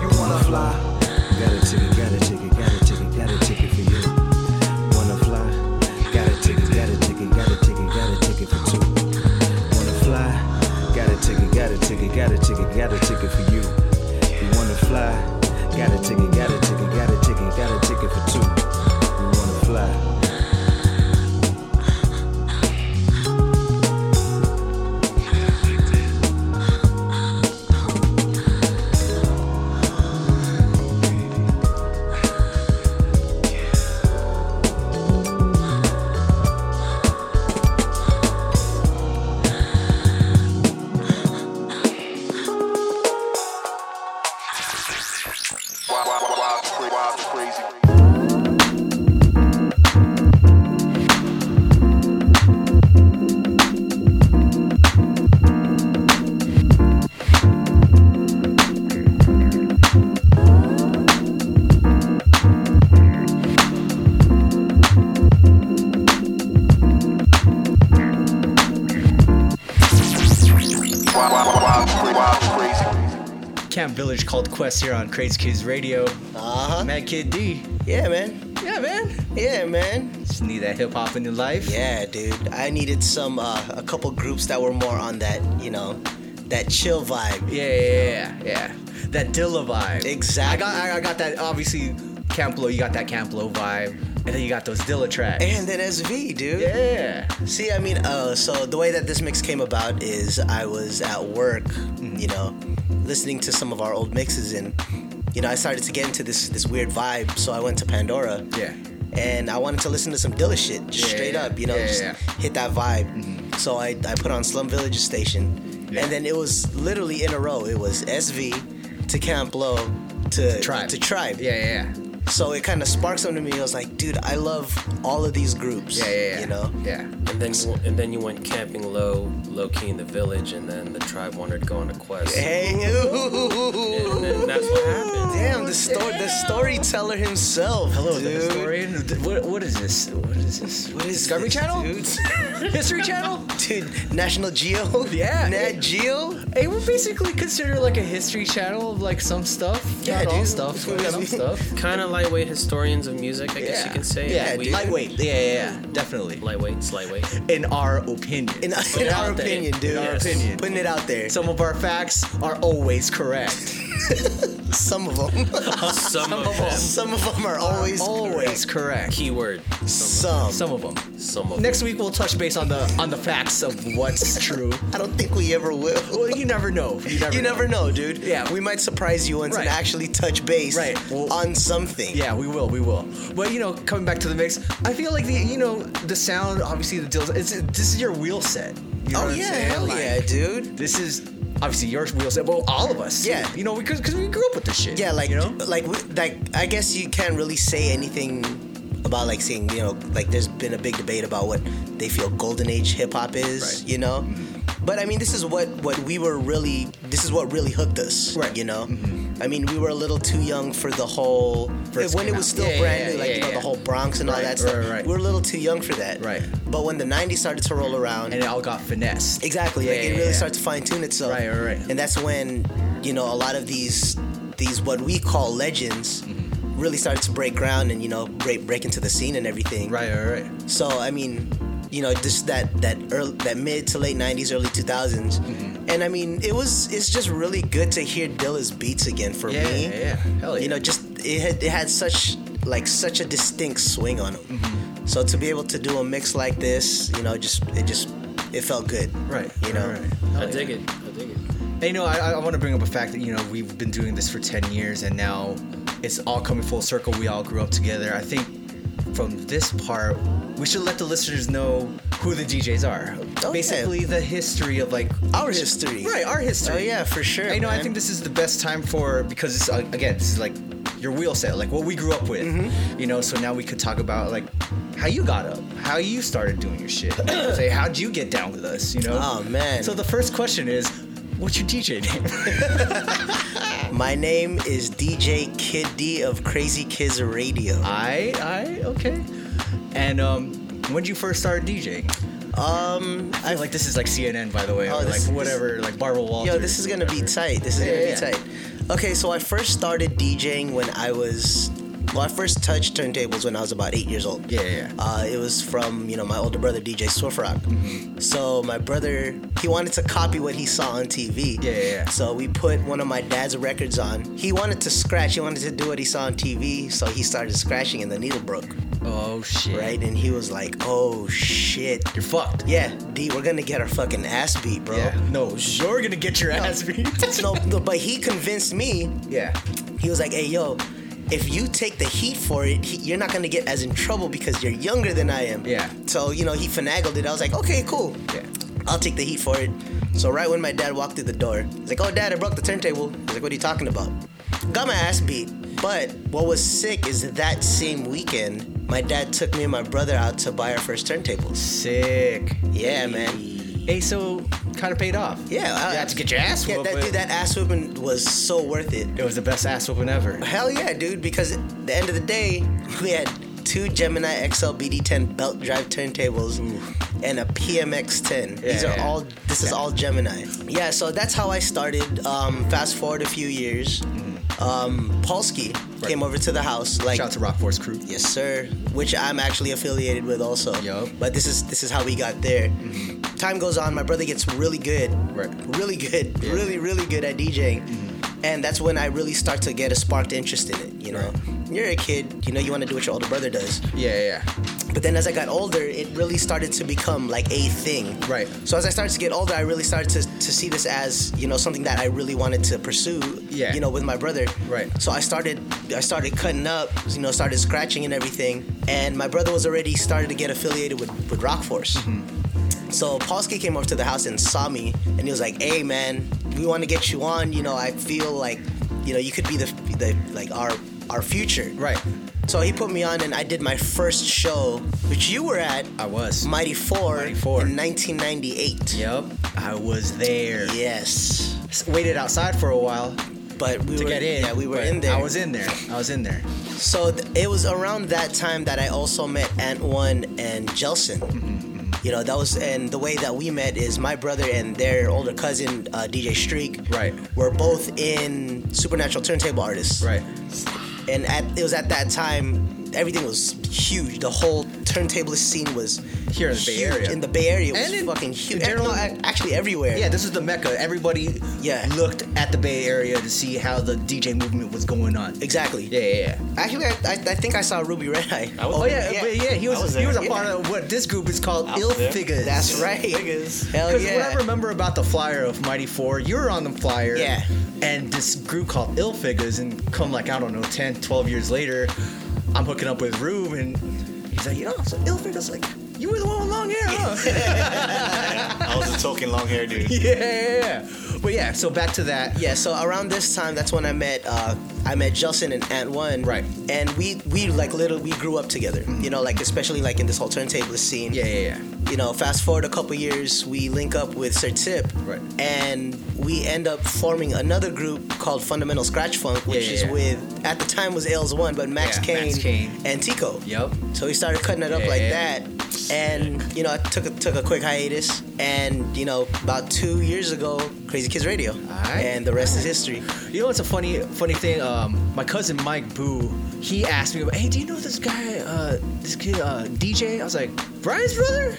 Speaker 9: You wanna fly?
Speaker 20: Got a ticket, got a ticket, got a ticket, got a ticket for you. Wanna fly? Got a ticket, got a ticket, got a ticket, got a ticket for two. Wanna fly? Got a ticket, got a ticket, got a ticket, got a ticket for you. You wanna fly? Got a ticket, got a ticket, got a ticket, got a ticket for two. You wanna fly?
Speaker 5: Camp Village called Quest here on Krazy Kids Radio.
Speaker 6: Uh huh.
Speaker 5: Mad Kid Dee.
Speaker 6: Yeah, man.
Speaker 5: Yeah, man.
Speaker 6: Yeah, man.
Speaker 5: Just need that hip hop in your life.
Speaker 6: Yeah, dude. I needed some, uh, a couple groups that were more on that, you know, that chill vibe.
Speaker 5: Yeah, yeah, yeah, yeah. That Dilla vibe.
Speaker 6: Exactly.
Speaker 5: I got, I, I got that. Obviously, Camp Lo. You got that Camp Lo vibe, and then you got those Dilla tracks.
Speaker 6: And then SV, dude.
Speaker 5: Yeah.
Speaker 6: See, I mean, uh, so the way that this mix came about is I was at work,
Speaker 5: Mm-hmm.
Speaker 6: you know, listening to some of our old mixes, and you know, I started to get into this this weird vibe. So I went to Pandora.
Speaker 5: Yeah.
Speaker 6: And I wanted to listen to some Dilla shit, just
Speaker 5: Yeah,
Speaker 6: straight
Speaker 5: yeah,
Speaker 6: up, you know,
Speaker 5: yeah,
Speaker 6: just hit that vibe. Mm-hmm. So I, I put on Slum Village Station, and then it was literally in a row. It was SV to Camp Lo to
Speaker 5: Tribe.
Speaker 6: To Tribe.
Speaker 5: Yeah, yeah, yeah.
Speaker 6: So it kind of sparked something to me. I was like, dude, I love all of these groups.
Speaker 5: Yeah, yeah, yeah.
Speaker 6: You know?
Speaker 5: Yeah.
Speaker 21: And then you, and then you went camping low, low key in the village, and then the tribe wanted to go on a quest.
Speaker 6: Hey, [LAUGHS] ooh.
Speaker 21: And then that's what happened.
Speaker 6: Damn, the story, the storyteller himself.
Speaker 5: Hello,
Speaker 6: dude.
Speaker 5: the historian. What, what is this? What is this?
Speaker 6: What is
Speaker 5: Discovery
Speaker 6: this,
Speaker 5: Channel?
Speaker 6: dude? [LAUGHS]
Speaker 5: History Channel?
Speaker 6: Dude, National Geo. [LAUGHS]
Speaker 5: Yeah.
Speaker 6: Nat Geo.
Speaker 5: Hey, we're basically considered like a history channel of like some stuff.
Speaker 6: Yeah,
Speaker 5: Not all
Speaker 6: dude.
Speaker 5: stuff, but some stuff.
Speaker 21: Kind of lightweight historians of music, I guess you can say.
Speaker 5: Yeah,
Speaker 21: We-
Speaker 5: lightweight. Yeah, yeah, yeah, definitely.
Speaker 21: Lightweight, it's lightweight.
Speaker 5: In our opinion.
Speaker 6: In, in our opinion, dude.
Speaker 5: In our opinion.
Speaker 6: Putting it out there.
Speaker 5: Some of our facts are always correct.
Speaker 6: Some of them.
Speaker 21: Some of them.
Speaker 6: Some of them are always
Speaker 5: always correct.
Speaker 21: Keyword.
Speaker 6: Some.
Speaker 5: Some of them.
Speaker 21: Some of them.
Speaker 5: Next week we'll touch base on the on the facts of what's [LAUGHS] true.
Speaker 6: I don't think we ever will.
Speaker 5: Well, you never know. You never.
Speaker 6: You
Speaker 5: know.
Speaker 6: never know, dude.
Speaker 5: Yeah.
Speaker 6: We might surprise you once
Speaker 5: Right.
Speaker 6: and actually touch base
Speaker 5: Right. Well-
Speaker 6: on something.
Speaker 5: Yeah, we will, we will. But you know, coming back to the mix, I feel like the you know the sound, obviously the deals. It's this is your wheel set. You
Speaker 6: oh,
Speaker 5: know Oh
Speaker 6: yeah, hell
Speaker 5: Like,
Speaker 6: yeah, dude.
Speaker 5: This is obviously your wheel set. Well, all of us.
Speaker 6: Yeah.
Speaker 5: You know, because because we grew up with this shit.
Speaker 6: Yeah, like
Speaker 5: you know.
Speaker 6: like we, like I guess you can't really say anything about like saying you know like there's been a big debate about what they feel golden age hip hop is,
Speaker 5: Right.
Speaker 6: you know. Mm-hmm. But I mean, this is what what we were really. This is what really hooked us,
Speaker 5: Right.
Speaker 6: You know. I mean, we were a little too young for the whole when it was still
Speaker 5: Yeah,
Speaker 6: brand
Speaker 5: yeah,
Speaker 6: new, like
Speaker 5: yeah,
Speaker 6: you know the whole Bronx and all that stuff.
Speaker 5: right, right.
Speaker 6: We were a little too young for that,
Speaker 5: Right.
Speaker 6: But when the '90s started to roll around,
Speaker 5: and it all got finessed.
Speaker 6: Exactly. like it really starts to fine tune itself.
Speaker 5: Right, right, right.
Speaker 6: And that's when, you know, a lot of these these what we call legends
Speaker 5: Mm-hmm.
Speaker 6: really started to break ground and, you know, break break into the scene and everything.
Speaker 5: Right, right, right.
Speaker 6: So I mean, you know, just that that early, that mid to late '90s, early 2000s,
Speaker 5: Mm-hmm.
Speaker 6: and I mean, it was it's just really good to hear Dilla's beats again for
Speaker 5: Yeah,
Speaker 6: me.
Speaker 5: yeah, yeah. Hell yeah.
Speaker 6: You know, just it had it had such like such a distinct swing on him.
Speaker 5: Mm-hmm.
Speaker 6: So to be able to do a mix like this, you know, just it just it felt good.
Speaker 5: Right.
Speaker 6: You know.
Speaker 5: Right.
Speaker 21: I dig it. I dig it.
Speaker 5: Hey, you know, I, I want to bring up a fact that you know we've been doing this for ten years, and now it's all coming full circle. We all grew up together. I think from this part, we should let the listeners know who the DJs are.
Speaker 6: Okay.
Speaker 5: Basically, the history of like
Speaker 6: Our history.
Speaker 5: right, our history.
Speaker 6: Oh yeah, for sure.
Speaker 5: And, you know, I think this is the best time for because it's, uh, again, this is like your wheel set, like what we grew up with.
Speaker 6: Mm-hmm.
Speaker 5: You know, so now we could talk about like how you got up, how you started doing your shit. [COUGHS] Say, how'd you get down with us? You know.
Speaker 6: Oh man.
Speaker 5: So the first question is, what's your DJ name? [LAUGHS]
Speaker 6: My name is DJ Kid Dee of Krazy Kids Radio.
Speaker 5: I, I, okay. And um, when did you first start DJing?
Speaker 6: Um,
Speaker 5: I feel like this is like CNN, by the way,
Speaker 6: Oh,
Speaker 5: or
Speaker 6: this-
Speaker 5: like whatever, like Barbara Walters.
Speaker 6: Yo, this is gonna be tight. This is
Speaker 5: Yeah,
Speaker 6: gonna
Speaker 5: yeah,
Speaker 6: be tight. Okay, so I first started DJing when I was. Well, I first touched turntables when I was about eight years old.
Speaker 5: Yeah, yeah.
Speaker 6: Uh, it was from you know my older brother DJ Swift Rock.
Speaker 5: Mm-hmm.
Speaker 6: So my brother he wanted to copy what he saw on TV.
Speaker 5: Yeah, yeah, yeah.
Speaker 6: So we put one of my dad's records on. He wanted to scratch. He wanted to do what he saw on TV. So he started scratching, and the needle broke.
Speaker 5: Oh shit.
Speaker 6: Right, and he was like, "Oh shit,
Speaker 5: You're fucked.
Speaker 6: yeah, D, we're gonna get our fucking ass beat, bro."
Speaker 5: Yeah. No, you're gonna get your ass beat. [LAUGHS]
Speaker 6: no, no, but he convinced me.
Speaker 5: yeah.
Speaker 6: He was like, "Hey, yo, if you take the heat for it, he, you're not gonna get as in trouble because you're younger than I am."
Speaker 5: Yeah.
Speaker 6: So you know, he finagled it. I was like, "Okay, cool.
Speaker 5: Yeah.
Speaker 6: I'll take the heat for it." So right when my dad walked through the door, he's like, "Oh, dad, I broke the turntable." I was like, "What are you talking about?" Got my ass beat. But what was sick is that same weekend, my dad took me and my brother out to buy our first turntable.
Speaker 5: Sick.
Speaker 6: Yeah, man.
Speaker 5: Hey, so kind of paid off.
Speaker 6: Yeah, I
Speaker 5: You had to get your ass
Speaker 6: Yeah,
Speaker 5: whooped,
Speaker 6: that,
Speaker 5: but-
Speaker 6: dude, that ass whooping was so worth it.
Speaker 5: It was the best ass whooping ever.
Speaker 6: Hell yeah, dude! Because at the end of the day, we had two Gemini XL BD10 belt drive turntables and a PMX 10.
Speaker 5: Yeah, These
Speaker 6: are
Speaker 5: yeah.
Speaker 6: all. This is all Gemini. Yeah, so that's how I started. Um, fast forward a few years. Um, Polsky came over to the house. Like
Speaker 5: Shout out to Rock Force Crew.
Speaker 6: Yes, sir. Which I'm actually affiliated with also.
Speaker 5: Yup.
Speaker 6: But this is this is how we got there. Time goes on, my brother gets really good.
Speaker 5: Right.
Speaker 6: Really good. Really, really good at DJing. And that's when I really start to get a sparked interest in it, you know. You're a kid, you know, you want to do what your older brother does.
Speaker 5: Yeah, yeah.
Speaker 6: But then as I got older, it really started to become like a thing.
Speaker 5: Right.
Speaker 6: So as I started to get older, I really started to, to see this as, you know, something that I really wanted to pursue,
Speaker 5: Yeah.
Speaker 6: you know, with my brother.
Speaker 5: Right.
Speaker 6: So I started I started cutting up, you know, started scratching and everything. And my brother was already started to get affiliated with, with Rock Force. Mm-hmm. So Polsky came over to the house and saw me and he was like, Hey man, we want to get you on, you know, I feel like, you know, you could be the, the like our our future.
Speaker 5: Right.
Speaker 6: So he put me on and I did my first show, which you were at.
Speaker 5: I was.
Speaker 6: Mighty Four,
Speaker 5: Mighty Four.
Speaker 6: in 1998.
Speaker 5: Yep. I was there.
Speaker 6: Yes.
Speaker 5: Waited outside for a while
Speaker 6: But we
Speaker 5: to
Speaker 6: were,
Speaker 5: get in.
Speaker 6: Yeah, we were in there.
Speaker 5: I was in there. I was in there.
Speaker 6: So th- it was around that time that I also met Ant One and Jelson.
Speaker 5: Mm-hmm,
Speaker 6: You know, that was and the way that we met is my brother and their older cousin uh, DJ Streak.
Speaker 5: Right.
Speaker 6: We were both in Supernatural Turntable Artists.
Speaker 5: Right.
Speaker 6: And at it was at that time everything was huge. The whole turntable scene was
Speaker 5: Here in the Bay. Area.
Speaker 6: In the Bay Area, it was
Speaker 5: And in-
Speaker 6: fucking huge.
Speaker 5: in general-
Speaker 6: No, actually everywhere.
Speaker 5: Yeah, this is the mecca. Everybody
Speaker 6: Yeah.
Speaker 5: looked at the Bay Area to see how the DJ movement was going on.
Speaker 6: Exactly.
Speaker 5: Yeah, yeah, yeah.
Speaker 6: Actually, I, I, I think I saw Ruby Red Eye.
Speaker 5: Oh yeah, but yeah, he was,
Speaker 6: was
Speaker 5: he was a
Speaker 6: there.
Speaker 5: part of what this group is called
Speaker 6: I
Speaker 5: Ill
Speaker 6: there.
Speaker 5: Figures.
Speaker 6: That's right. Figures. Hell
Speaker 5: Because
Speaker 6: yeah.
Speaker 5: what I remember about the flyer of Mighty Four, you were on the flyer.
Speaker 6: Yeah.
Speaker 5: And this group called Ill Figures, and come like, I don't know, 10, 12 years later, I'm hooking up with Rube, and he's like, you know, so Ill Figures, like, you were the one with long hair, huh? [LAUGHS]
Speaker 22: I was a token long hair dude. [LAUGHS]
Speaker 5: yeah, yeah, yeah. But yeah, so back to that.
Speaker 6: Yeah, so around this time, that's when I met uh, I met Justin and Ant One.
Speaker 5: Right.
Speaker 6: And we we like literally we grew up together. You know, like especially like in this whole turntablist scene.
Speaker 5: Yeah, yeah, yeah.
Speaker 6: You know, fast forward a couple years, we link up with Sir Tip.
Speaker 5: Right.
Speaker 6: And we end up forming another group called Fundamental Scratch Funk, which
Speaker 5: Yeah,
Speaker 6: is
Speaker 5: yeah, yeah.
Speaker 6: with at the time was L's One, but Max Kane,
Speaker 5: Max Kane.
Speaker 6: and Tico.
Speaker 5: Yep.
Speaker 6: So we started cutting it up like that. And you know, I took a, took a quick hiatus, and you know, about two years ago, Krazy Kids Radio, and the rest is history.
Speaker 5: You know it's a funny funny thing? Um, my cousin Mike Boo, he asked me, "Hey, do you know this guy, uh, this kid, uh, DJ?" I was like, "Brian's brother."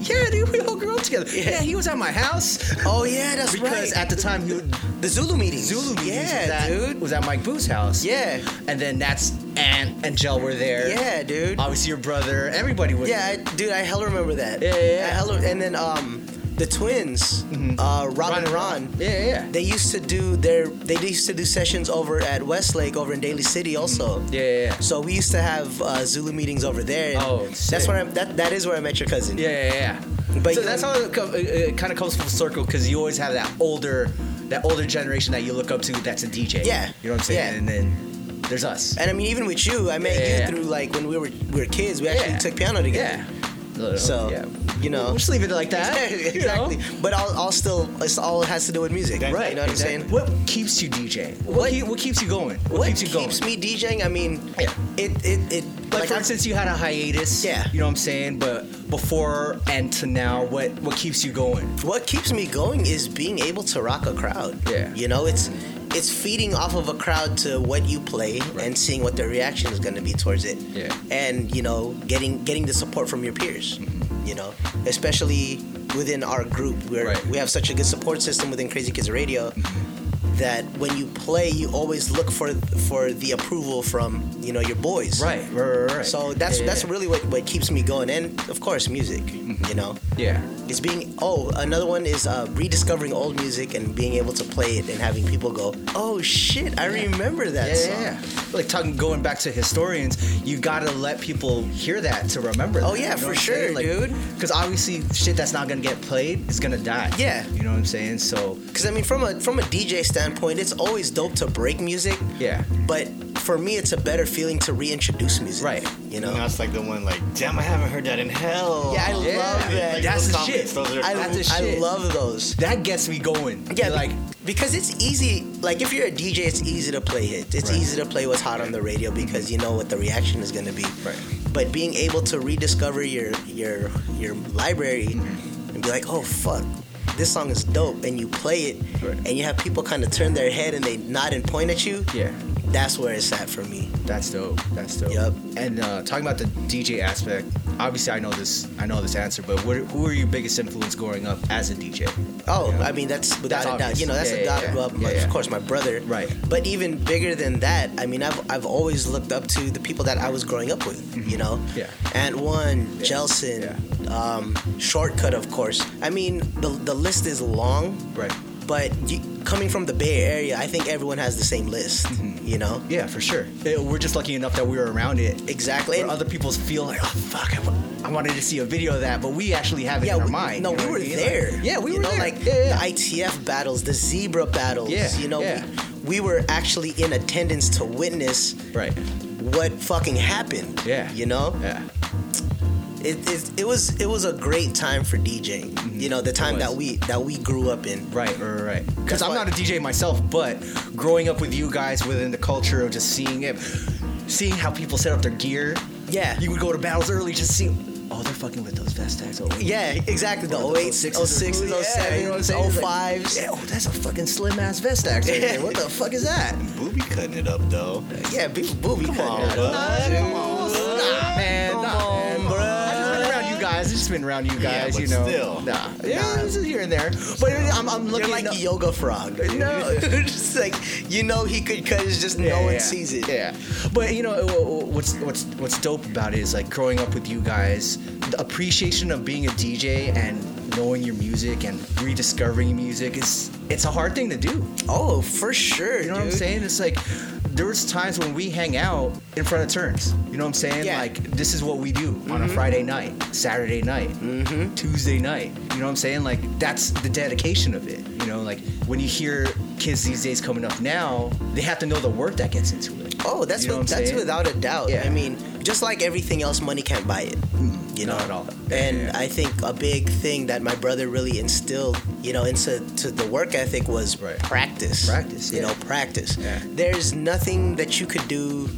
Speaker 5: Yeah, dude, we all grew up together. Yeah, he was at my house.
Speaker 6: Oh yeah, that's
Speaker 5: because
Speaker 6: right.
Speaker 5: at the time he
Speaker 6: the Zulu meetings.
Speaker 5: Zulu meetings
Speaker 6: Yeah,
Speaker 5: was at,
Speaker 6: dude.
Speaker 5: was at Mike Boo's house.
Speaker 6: Yeah.
Speaker 5: and then that's Ant and Gel were there.
Speaker 6: Yeah, dude.
Speaker 5: Obviously, your brother, everybody was.
Speaker 6: Yeah, I, dude, I hella remember that.
Speaker 5: Yeah, yeah, yeah.
Speaker 6: I and then um, the twins, uh, Rob and Ron.
Speaker 5: Yeah, yeah, yeah.
Speaker 6: They used to do their they used to do sessions over at Westlake over in Daly City also.
Speaker 5: Yeah, yeah, yeah.
Speaker 6: So we used to have uh, Zulu meetings over there. and
Speaker 5: Oh,
Speaker 6: that's where I, that that is where I met your cousin.
Speaker 5: Yeah, yeah, yeah.
Speaker 6: But
Speaker 5: so that's how it, co- it kind of comes full circle because you always have that older, that older generation that you look up to. That's a DJ.
Speaker 6: Yeah.
Speaker 5: you know what I'm saying.
Speaker 6: Yeah.
Speaker 5: And then there's us.
Speaker 6: And I mean, even with you, I met
Speaker 5: Yeah,
Speaker 6: you
Speaker 5: yeah.
Speaker 6: through like when we were we were kids. We actually took piano together.
Speaker 5: Yeah.
Speaker 6: So you know,
Speaker 5: We'll just leave it like that. [LAUGHS] you know?
Speaker 6: exactly. But all, all still, it's all it has to do with music,
Speaker 5: Right.
Speaker 6: You know what I'm saying?
Speaker 5: What keeps you DJing? What,
Speaker 6: What-
Speaker 5: keep, what keeps you going? What,
Speaker 6: What
Speaker 5: keeps you going?
Speaker 6: keeps me DJing? I mean,
Speaker 5: Yeah.
Speaker 6: it it it
Speaker 5: like, for
Speaker 6: I-
Speaker 5: instance, you had a hiatus.
Speaker 6: Yeah.
Speaker 5: You know what I'm saying? But before and to now, what what keeps you going?
Speaker 6: what keeps me going is being able to rock a crowd.
Speaker 5: Yeah.
Speaker 6: You know, it's it's feeding off of a crowd to what you play and seeing what their reaction is going to be towards it.
Speaker 5: Yeah.
Speaker 6: And you know, getting getting the support from your peers. Mm-hmm. You know, especially within our group, where
Speaker 5: Right.
Speaker 6: we have such a good support system within Krazy Kids Radio. Mm-hmm. That when you play, you always look for for the approval from you know your boys.
Speaker 5: Right. Right. Right. right.
Speaker 6: So that's
Speaker 5: Yeah,
Speaker 6: that's
Speaker 5: yeah.
Speaker 6: really what, what keeps me going, and of course, music. You know,
Speaker 5: yeah.
Speaker 6: it's being oh another one is uh, rediscovering old music and being able to play it and having people go oh shit I remember that
Speaker 5: Yeah,
Speaker 6: song.
Speaker 5: yeah, yeah. Like talking, going back to historians, you gotta let people hear that to remember.
Speaker 6: Oh,
Speaker 5: that,
Speaker 6: yeah,
Speaker 5: you know
Speaker 6: for sure.
Speaker 5: Like,
Speaker 6: dude.
Speaker 5: Because obviously, shit that's not gonna get played is gonna die.
Speaker 6: Yeah.
Speaker 5: You know what I'm saying? So
Speaker 6: Because I mean, from a from a DJ standpoint, it's always dope to break music,
Speaker 5: yeah,
Speaker 6: but for me, it's a better feeling to reintroduce music. Right. You know.
Speaker 22: that's like the one like, damn, I haven't heard that in hell.
Speaker 6: Yeah, I love that.
Speaker 22: Like,
Speaker 6: That's
Speaker 22: those
Speaker 6: the
Speaker 22: comments,
Speaker 6: shit.
Speaker 22: Those are
Speaker 6: I,
Speaker 22: cool.
Speaker 6: I love those.
Speaker 5: That gets me going.
Speaker 6: Yeah, like because it's easy. Like if you're a DJ, it's easy to play hits. It's
Speaker 5: Right.
Speaker 6: easy to play what's hot on the radio because you know what the reaction is going to be. Right. But being able to rediscover your your your library
Speaker 5: Mm-hmm.
Speaker 6: and be like, oh fuck, this song is dope, and you play it, and you have people kind of turn their head and they nod and point at you.
Speaker 5: Yeah.
Speaker 6: That's where it's at for me.
Speaker 5: That's dope. That's dope.
Speaker 6: Yep.
Speaker 5: And uh, talking about the DJ aspect, obviously I know this. I know this answer, but what, who were your biggest influence growing up as a DJ?
Speaker 6: Oh, I mean that's without
Speaker 5: That's
Speaker 6: a doubt. You know, that's
Speaker 5: Yeah,
Speaker 6: a doubt.
Speaker 5: yeah.
Speaker 6: Well,
Speaker 5: Yeah,
Speaker 6: of course, my brother.
Speaker 5: Right.
Speaker 6: But even bigger than that, I mean, I've I've always looked up to the people that I was growing up with. You know.
Speaker 5: Mm-hmm. Yeah.
Speaker 6: Ant One, Jelson, um, Shortcut, of course. I mean, the the list is long.
Speaker 5: Right.
Speaker 6: But you, coming from the Bay Area, I think everyone has the same list. You know.
Speaker 5: Yeah, for sure. Eh, We're just lucky enough that we were around it.
Speaker 6: Exactly.
Speaker 5: Where other people feel like, oh fuck, I, wanted to see a video of that, but we actually have it
Speaker 6: Yeah,
Speaker 5: in our
Speaker 6: we,
Speaker 5: mind.
Speaker 6: no,
Speaker 5: you know
Speaker 6: we were
Speaker 5: I mean?
Speaker 6: there.
Speaker 5: Like, yeah, we
Speaker 6: You
Speaker 5: were
Speaker 6: know,
Speaker 5: there.
Speaker 6: Like
Speaker 5: Yeah, yeah.
Speaker 6: the ITF battles, the zebra battles.
Speaker 5: Yeah,
Speaker 6: You know,
Speaker 5: yeah.
Speaker 6: we, we were actually in attendance to witness
Speaker 5: right
Speaker 6: what fucking happened.
Speaker 5: Yeah.
Speaker 6: You know.
Speaker 5: Yeah.
Speaker 6: It, it, it was it was a great time for DJing. Mm-hmm. You know, the time that we that we grew up in.
Speaker 5: Right, right, right. Because I'm
Speaker 6: why-
Speaker 5: not a DJ myself, but growing up with you guys within the culture of just seeing it, seeing how people set up their gear.
Speaker 6: Yeah.
Speaker 5: You would go to battles early, just see. Oh, they're fucking with those Vestax. Oh,
Speaker 6: Yeah, exactly. The 08s, 06s,
Speaker 5: Yeah, you know what I'm saying?
Speaker 6: 07s,
Speaker 5: It's like, Yeah, oh, that's a fucking slim ass Vestax right. What the [LAUGHS] fuck is that?
Speaker 22: Booby cutting it up though.
Speaker 6: Yeah, people booby
Speaker 22: Come
Speaker 6: cutting
Speaker 22: on,
Speaker 6: it
Speaker 22: bro.
Speaker 6: up.
Speaker 5: Man.
Speaker 6: Come
Speaker 5: nah,
Speaker 6: on,
Speaker 5: man.
Speaker 6: bruh.
Speaker 5: I just been around you guys. I just been around you
Speaker 22: Yeah,
Speaker 5: guys.
Speaker 22: but
Speaker 5: you know.
Speaker 22: still.
Speaker 5: Nah. Yeah, this is here and there. But I'm, I'm
Speaker 6: You're
Speaker 5: looking
Speaker 6: like
Speaker 5: up-
Speaker 6: yoga frog.
Speaker 5: No. [LAUGHS]
Speaker 6: just like you know he could. It's just no one sees it.
Speaker 5: Yeah, but you know what's what's what's dope about it is like growing up with you guys, the appreciation of being a DJ and knowing your music and rediscovering music is it's a hard thing to do.
Speaker 6: Oh, for sure.
Speaker 5: You know what I'm saying? It's like there was times when we hang out in front of turns. You know what I'm saying?
Speaker 6: Yeah.
Speaker 5: Like this is what we do on a Friday night, Saturday night,
Speaker 6: Mm-hmm.
Speaker 5: Tuesday night. You know what I'm saying? Like that's the dedication of it. You know, like when you hear kids these days coming up now, they have to know the work that gets into it.
Speaker 6: Oh, that's
Speaker 5: You know
Speaker 6: what,
Speaker 5: what
Speaker 6: that's
Speaker 5: saying?
Speaker 6: without a doubt.
Speaker 5: Yeah.
Speaker 6: I mean, just like everything else, money can't buy it. You know,
Speaker 5: Not at all.
Speaker 6: and I think a big thing that my brother really instilled, you know, into to the work ethic was practice.
Speaker 5: Practice,
Speaker 6: You
Speaker 5: yeah.
Speaker 6: know, practice.
Speaker 5: Yeah.
Speaker 6: There's nothing that you could do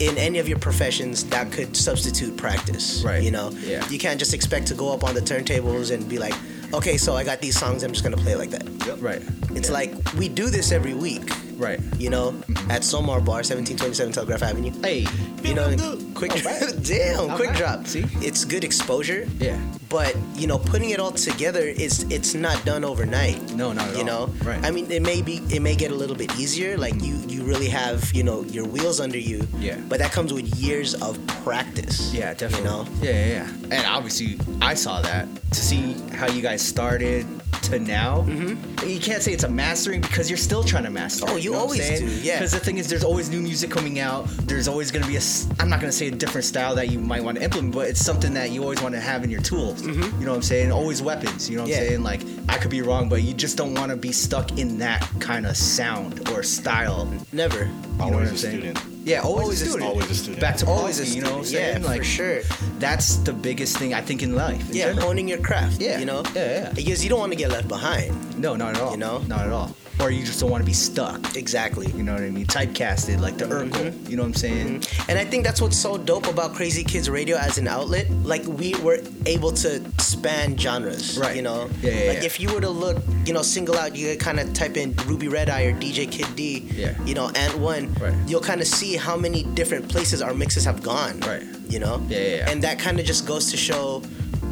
Speaker 6: in any of your professions that could substitute practice.
Speaker 5: Right.
Speaker 6: You know.
Speaker 5: Yeah.
Speaker 6: You can't just expect to go up on the turntables and be like, okay, so I got these songs, I'm just gonna play like that. Yep.
Speaker 5: Right.
Speaker 6: It's like we do this every week.
Speaker 5: Right.
Speaker 6: You know, at Somar Bar, 1727 Telegraph Avenue.
Speaker 5: Hey.
Speaker 6: You know, quick Drop [LAUGHS] damn,
Speaker 5: All
Speaker 6: quick
Speaker 5: right.
Speaker 6: drop.
Speaker 5: See?
Speaker 6: It's good exposure.
Speaker 5: Yeah.
Speaker 6: But you know, putting it all together is it's not done overnight.
Speaker 5: No, not at
Speaker 6: you
Speaker 5: all.
Speaker 6: know,
Speaker 5: Right.
Speaker 6: I mean, it may be it may get a little bit easier. Like you you really have you know your wheels under you.
Speaker 5: Yeah.
Speaker 6: But that comes with years of practice.
Speaker 5: Yeah, definitely.
Speaker 6: You know.
Speaker 5: Yeah, yeah, yeah. And obviously, I saw that to see how you guys started to now. Mm-hmm. You can't say it's a mastering because you're still trying to master.
Speaker 6: Oh,
Speaker 5: it,
Speaker 6: you
Speaker 5: know
Speaker 6: always do, yeah.
Speaker 5: Because the thing is, there's always new music coming out. There's always going to be a. I'm not going to say a different style that you might want to implement, but it's something that you always want to have in your tools. You know what I'm saying? Always weapons. You know what
Speaker 6: Mm-hmm. Yeah.
Speaker 5: I'm saying? Like I could be wrong, but you just don't want to be stuck in that kind of sound or style.
Speaker 6: Never.
Speaker 5: You know what
Speaker 22: Always
Speaker 5: I'm
Speaker 22: a
Speaker 5: saying?
Speaker 22: student.
Speaker 5: Yeah, always,
Speaker 6: Always
Speaker 5: a
Speaker 6: a
Speaker 5: student.
Speaker 22: Always a student.
Speaker 5: Back to
Speaker 6: Always a
Speaker 5: policy, you know what I'm saying?
Speaker 6: Yeah,
Speaker 5: like
Speaker 6: for sure.
Speaker 5: that's the biggest thing I think in life. in
Speaker 6: Yeah,
Speaker 5: general.
Speaker 6: honing your craft.
Speaker 5: Yeah.
Speaker 6: You know.
Speaker 5: Yeah, yeah.
Speaker 6: Because you don't want to get left behind.
Speaker 5: No, not at all.
Speaker 6: You know?
Speaker 5: Not at all. Or you just don't want to be stuck.
Speaker 6: Exactly.
Speaker 5: You know what I mean? Typecasted like the Urkel. Mm-hmm. You know what I'm saying? Mm-hmm.
Speaker 6: And I think that's what's so dope about Krazy Kids Radio as an outlet. Like we were able to span genres.
Speaker 5: Right.
Speaker 6: You know.
Speaker 5: Yeah, yeah,
Speaker 6: Like
Speaker 5: yeah.
Speaker 6: if you were to look, you know, single out, you could kind of type in Ruby Red Eye or DJ Kid Dee.
Speaker 5: Yeah.
Speaker 6: You know, Ant One.
Speaker 5: Right.
Speaker 6: You'll kind of see how many different places our mixes have gone.
Speaker 5: Right.
Speaker 6: You know.
Speaker 5: Yeah, yeah, yeah.
Speaker 6: And that kind of just goes to show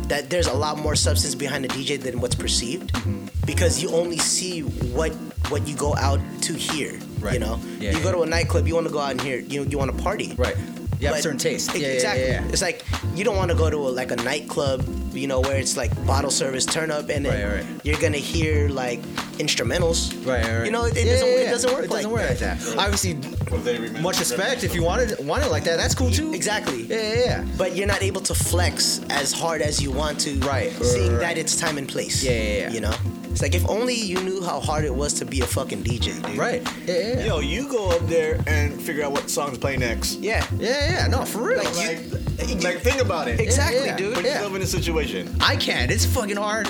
Speaker 6: that there's a lot more substance behind a DJ than what's perceived.
Speaker 5: Mm-hmm.
Speaker 6: Because you only see what what you go out to hear.
Speaker 5: Right.
Speaker 6: You know.
Speaker 5: Yeah,
Speaker 6: you
Speaker 5: yeah.
Speaker 6: go to a nightclub, you want to go out and hear. You you want to party.
Speaker 5: Right. You have
Speaker 6: But-
Speaker 5: certain taste.
Speaker 6: e-
Speaker 5: Yeah, yeah,
Speaker 6: exactly.
Speaker 5: yeah, yeah.
Speaker 6: It's like you don't want to go to a, like a nightclub, you know, where it's like bottle service, turn up, and then
Speaker 5: Right, right.
Speaker 6: you're gonna hear like instrumentals.
Speaker 5: Right, right, right.
Speaker 6: You know, it, it
Speaker 5: Yeah,
Speaker 6: doesn't
Speaker 5: yeah,
Speaker 6: it doesn't work
Speaker 5: It
Speaker 6: like
Speaker 5: doesn't work like that. Obviously, much respect if you wanted want it like that. That's cool too.
Speaker 6: Exactly.
Speaker 5: Yeah, yeah, yeah.
Speaker 6: But you're not able to flex as hard as you want to.
Speaker 5: Right,
Speaker 6: Seeing
Speaker 5: right.
Speaker 6: that it's time and place.
Speaker 5: Yeah, yeah, yeah.
Speaker 6: You know. It's like if only you knew how hard it was to be a fucking DJ, dude.
Speaker 5: Right. Yeah, yeah. yeah.
Speaker 7: Yo, you go up there and figure out what songs play next.
Speaker 6: Yeah.
Speaker 5: Yeah, yeah, no, for real.
Speaker 7: Like, you, like think about it.
Speaker 6: Exactly,
Speaker 5: Yeah, yeah,
Speaker 6: dude.
Speaker 7: Put
Speaker 5: yeah.
Speaker 7: yourself in a situation.
Speaker 5: I can't. It's fucking hard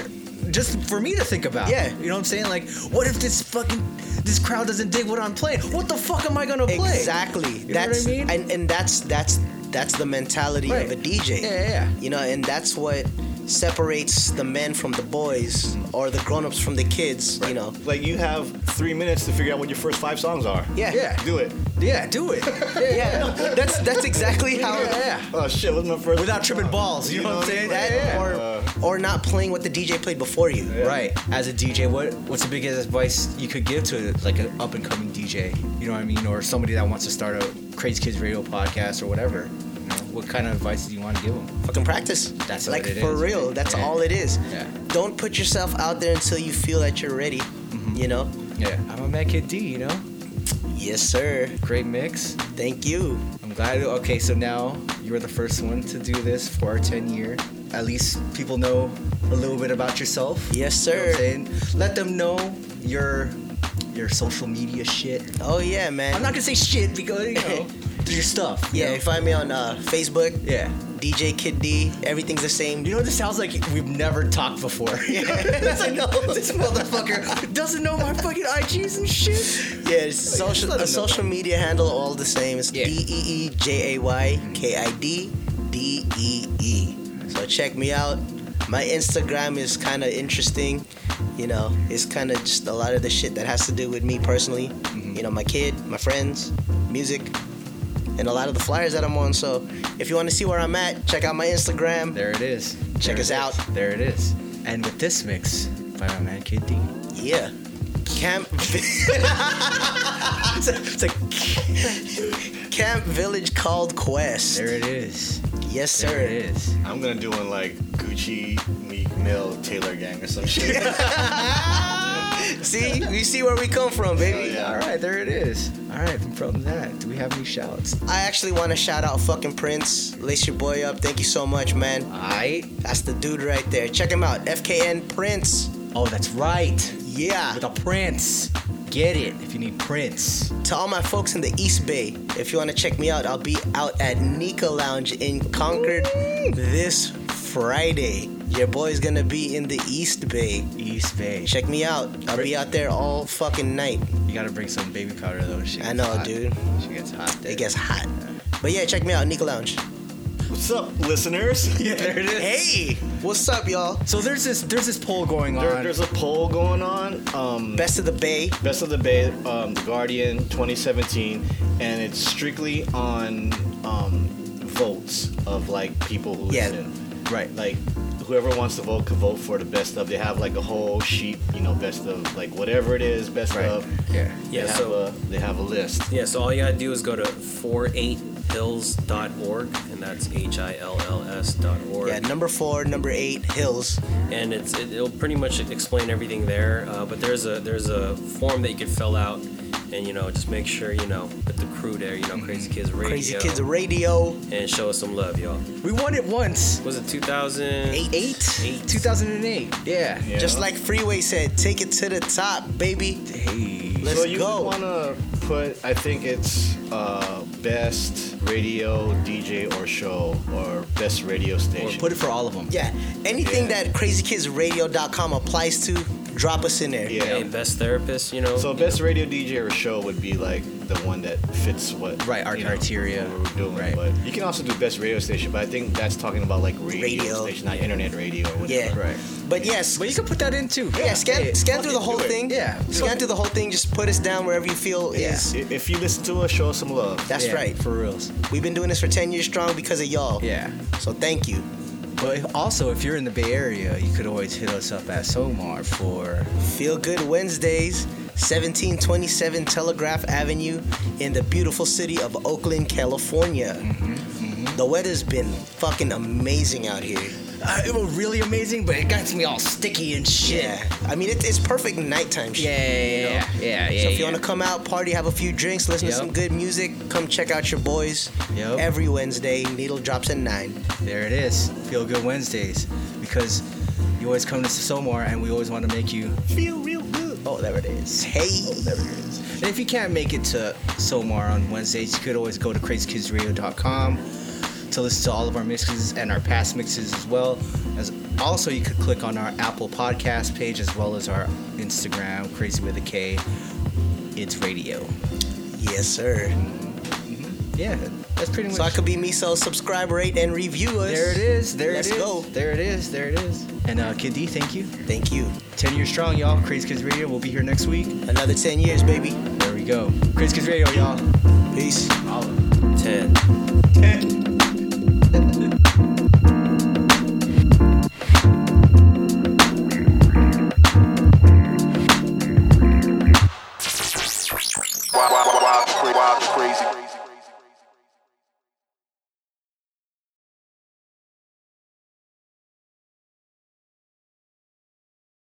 Speaker 5: just for me to think about.
Speaker 6: Yeah.
Speaker 5: You know what I'm saying? Like, what if this fucking this crowd doesn't dig what I'm playing? What the fuck am I gonna play?
Speaker 6: Exactly.
Speaker 5: You know
Speaker 6: that's
Speaker 5: what I mean?
Speaker 6: and, and that's that's that's the mentality
Speaker 5: Right.
Speaker 6: of a DJ.
Speaker 5: Yeah, yeah, yeah.
Speaker 6: You know, and that's what separates the men from the boys or the grown-ups from the kids, you know.
Speaker 7: Like you have three minutes to figure out what your first five songs are.
Speaker 6: Yeah.
Speaker 5: Yeah.
Speaker 7: Do it.
Speaker 5: Yeah, do it. [LAUGHS]
Speaker 6: Yeah. That's that's exactly how
Speaker 5: Yeah, yeah.
Speaker 7: Oh shit, what's my first?
Speaker 5: Without tripping balls, you, know what I'm saying?
Speaker 6: that
Speaker 5: Yeah,
Speaker 6: or
Speaker 5: yeah.
Speaker 6: or not playing what the DJ played before you.
Speaker 5: Right. As a DJ, what what's the biggest advice you could give to like an up and coming DJ? You know what I mean, or somebody that wants to start a Krazy Kids Radio podcast or whatever. You know, what kind of advice do you want to give them?
Speaker 6: Fucking practice.
Speaker 5: That's
Speaker 6: like
Speaker 5: what it
Speaker 6: for
Speaker 5: is,
Speaker 6: real. That's
Speaker 5: Yeah.
Speaker 6: all it is.
Speaker 5: Yeah.
Speaker 6: Don't put yourself out there until you feel that you're ready.
Speaker 5: Mm-hmm.
Speaker 6: You know.
Speaker 5: Yeah. I'm a Mad Kid Dee. You know.
Speaker 6: Yes, sir.
Speaker 5: Great mix.
Speaker 6: Thank you.
Speaker 5: I'm glad. Okay, so now you're the first one to do this for our 10 year. At least people know a little bit about yourself.
Speaker 6: Yes,
Speaker 5: You know what
Speaker 6: sir.
Speaker 5: I'm saying? Let them know your your social media shit.
Speaker 6: Oh yeah, man.
Speaker 5: I'm not gonna say shit because you know [LAUGHS] your stuff. you
Speaker 6: Yeah,
Speaker 5: know?
Speaker 6: you find me on uh, Facebook,
Speaker 5: yeah.
Speaker 6: DJ Kid Dee. Everything's the same.
Speaker 5: You know, this sounds like we've never talked before. [LAUGHS] Yeah. [LAUGHS]
Speaker 6: I know.
Speaker 5: this motherfucker doesn't know my fucking IGs and shit.
Speaker 6: Yeah, it's social, a social media handle all the same. It's
Speaker 5: Yeah.
Speaker 6: D E E J A Y K I D D E E. So check me out. My Instagram is kind of interesting. You know, it's kind of just a lot of the shit that has to do with me personally.
Speaker 5: Mm-hmm.
Speaker 6: You know, my kid, my friends, music, and a lot of the flyers that I'm on. So if you want to see where I'm at, check out my Instagram.
Speaker 5: There it is.
Speaker 6: Check
Speaker 5: There
Speaker 6: us out.
Speaker 5: is. There it is. And with this mix by my man Kid Dee.
Speaker 6: Yeah. Camp. [LAUGHS]
Speaker 5: it's like [LAUGHS]
Speaker 6: Camp Village called Quest.
Speaker 5: There it is.
Speaker 6: Yes, sir.
Speaker 5: There it is.
Speaker 7: I'm gonna do one like Gucci, Meek Mill, Taylor Gang or some shit. [LAUGHS]
Speaker 6: See, you see where we come from, baby.
Speaker 5: All right, there it is. All right, from that, do we have any shouts?
Speaker 6: I actually want to shout out fucking Prince. Lace your boy up. Thank you so much, man.
Speaker 5: Alright.
Speaker 6: That's the dude right there. Check him out. FKN Prince.
Speaker 5: Oh, that's right.
Speaker 6: Yeah.
Speaker 5: With a Prince. Get it if you need Prince.
Speaker 6: To all my folks in the East Bay, if you want to check me out, I'll be out at Nika Lounge in Concord this Friday. Your boy's gonna be in the East Bay.
Speaker 5: East Bay.
Speaker 6: Check me out. I'll be out there all fucking night.
Speaker 5: You gotta bring some baby powder though. She
Speaker 6: I know,
Speaker 5: hot.
Speaker 6: dude.
Speaker 5: She gets hot.
Speaker 6: It gets hot. But yeah, check me out, Nika Lounge.
Speaker 7: What's up, listeners? [LAUGHS]
Speaker 5: Yeah, there it is.
Speaker 6: Hey, what's up, y'all?
Speaker 5: So there's this there's this poll going on.
Speaker 7: There, there's a poll going on. Um,
Speaker 6: Best of the Bay.
Speaker 7: Best of the Bay, um, The Guardian 2017, and it's strictly on um, votes of like people who
Speaker 6: Yeah.
Speaker 7: listen.
Speaker 5: Right.
Speaker 7: Like whoever wants to vote could vote for the best of. They have like a whole sheet, you know, best of like whatever it is, best
Speaker 5: Right.
Speaker 7: of.
Speaker 5: Yeah.
Speaker 7: They
Speaker 21: Yeah,
Speaker 7: have
Speaker 21: so-
Speaker 7: a they have a list.
Speaker 21: Yeah, so all you gotta do is go to 48hills.org, and that's H I L L S dot org.
Speaker 6: Yeah, number four, number eight, Hills.
Speaker 21: and it's it, it'll pretty much explain everything there. Uh, but there's a there's a form that you can fill out, and you know just make sure you know put the crew there. You know, Krazy Kids Radio.
Speaker 6: Krazy Kids Radio.
Speaker 21: And show us some love, y'all.
Speaker 5: We won it once.
Speaker 21: Was it 2000?
Speaker 6: Eight.
Speaker 21: Eight.
Speaker 5: 2008. Yeah.
Speaker 7: Yeah.
Speaker 6: Just like Freeway said, take it to the top, baby.
Speaker 5: Hey.
Speaker 6: Let's
Speaker 7: so you
Speaker 6: go.
Speaker 7: want to put, I think it's uh, best radio, DJ, or show, or best radio
Speaker 5: Or
Speaker 7: station.
Speaker 5: put it for all of them.
Speaker 6: Yeah, anything
Speaker 7: Yeah.
Speaker 6: that krazykidsradio.com applies to, drop us in there.
Speaker 7: Yeah.
Speaker 21: Hey, best therapist, you know.
Speaker 7: So best radio DJ or show would be like the one that fits what
Speaker 5: Right, our
Speaker 7: you know,
Speaker 5: criteria.
Speaker 7: what we're doing.
Speaker 5: Right.
Speaker 7: But you can also do best radio station, but I think that's talking about like radio,
Speaker 6: Radio.
Speaker 7: station, not internet radio or whatever.
Speaker 6: Yeah.
Speaker 5: Right.
Speaker 6: But yes,
Speaker 5: But you can put that in too.
Speaker 6: yeah, scan scan through the whole thing.
Speaker 5: Yeah.
Speaker 6: Scan through the whole thing. Just put us down wherever you feel
Speaker 5: Yeah.
Speaker 6: is.
Speaker 7: If you listen to us, show us some love.
Speaker 6: That's
Speaker 5: Yeah,
Speaker 6: right.
Speaker 5: For reals.
Speaker 6: We've been doing this for 10 years strong because of y'all.
Speaker 5: Yeah.
Speaker 6: So thank you.
Speaker 5: But also, if you're in the Bay Area, you could always hit us up at Somar for
Speaker 6: Feel Good Wednesdays, 1727 Telegraph Avenue in the beautiful city of Oakland, California.
Speaker 5: Mm-hmm,
Speaker 6: The weather's been fucking amazing out here.
Speaker 5: Uh, it was really amazing, but it got me all sticky and shit.
Speaker 6: Yeah. I mean, it, it's perfect nighttime shit.
Speaker 5: Yeah, yeah,
Speaker 6: you know?
Speaker 5: yeah, yeah, yeah.
Speaker 6: So if you want to come out, party, have a few drinks, listen
Speaker 5: Yep.
Speaker 6: to some good music, come check out your boys.
Speaker 5: Yep.
Speaker 6: Every Wednesday, needle drops at 9.
Speaker 5: There it is. Feel Good Wednesdays. Because, You always come to Somar, and we always want to make you
Speaker 6: feel real good.
Speaker 5: Oh, there it is.
Speaker 6: Hey,
Speaker 5: oh, there it is. And if you can't make it to Somar on Wednesdays, you could always go to krazykidsradio.com to listen to all of our mixes and our past mixes as well. As also, you could click on our Apple Podcast page as well as our Instagram, Crazy with a K. It's radio.
Speaker 6: Yes, sir.
Speaker 5: Yeah, that's pretty much.
Speaker 6: So I could be me, so subscribe, rate, and review us.
Speaker 5: There it is. There
Speaker 6: Let's
Speaker 5: it is.
Speaker 6: go.
Speaker 5: There it is. There it is. And uh, Kid Dee, thank you.
Speaker 6: Thank you.
Speaker 5: Ten years strong, y'all. Krazy Kids Radio. We'll be here next week.
Speaker 6: Another ten years, baby.
Speaker 5: There we go. Krazy Kids Radio, y'all.
Speaker 6: Peace.
Speaker 5: All